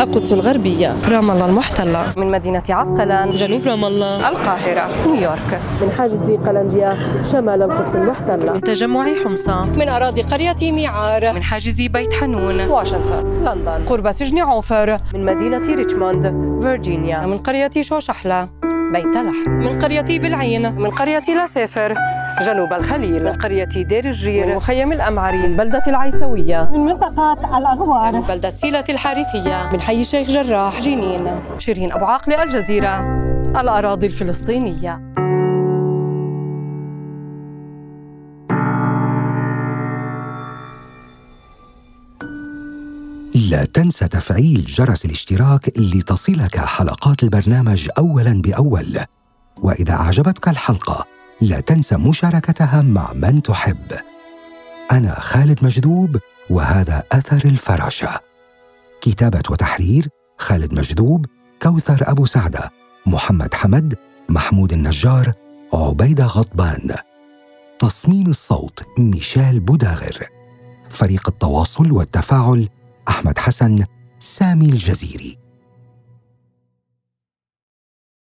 القدس الغربية. رام الله المحتلة. من مدينة عسقلان. جنوب رام الله. القاهرة. نيويورك. من حاجز قلنديا شمال القدس المحتلة. من تجمع حمصة. من أراضي قرية ميعار من حاجز بيت حنون. واشنطن. لندن. قرب سجن عوفر. من مدينة ريتشموند فيرجينيا. من قرية شوشحلة. بيت لحم من قرية بلعين. من قرية لصيفر جنوب الخليل. من قرية دير من الجير مخيم الأمعري من بلدة العيسوية. من منطقة الأغوار. من بلدة سيلة الحارثية. من حي الشيخ جراح. جنين. شيرين أبو عاقلة الجزيرة. الأراضي الفلسطينية. لا تنسى تفعيل جرس الاشتراك لتصلك حلقات البرنامج اولا بأول. وإذا أعجبتك الحلقة لا تنسى مشاركتها مع من تحب. أنا خالد مجذوب وهذا أثر الفراشة. كتابة وتحرير خالد مجذوب كوثر أبو سعدة محمد حمد محمود النجار عبيدة غضبان. تصميم الصوت ميشيل بوداغر. فريق التواصل والتفاعل أحمد حسن سامي الجزيري.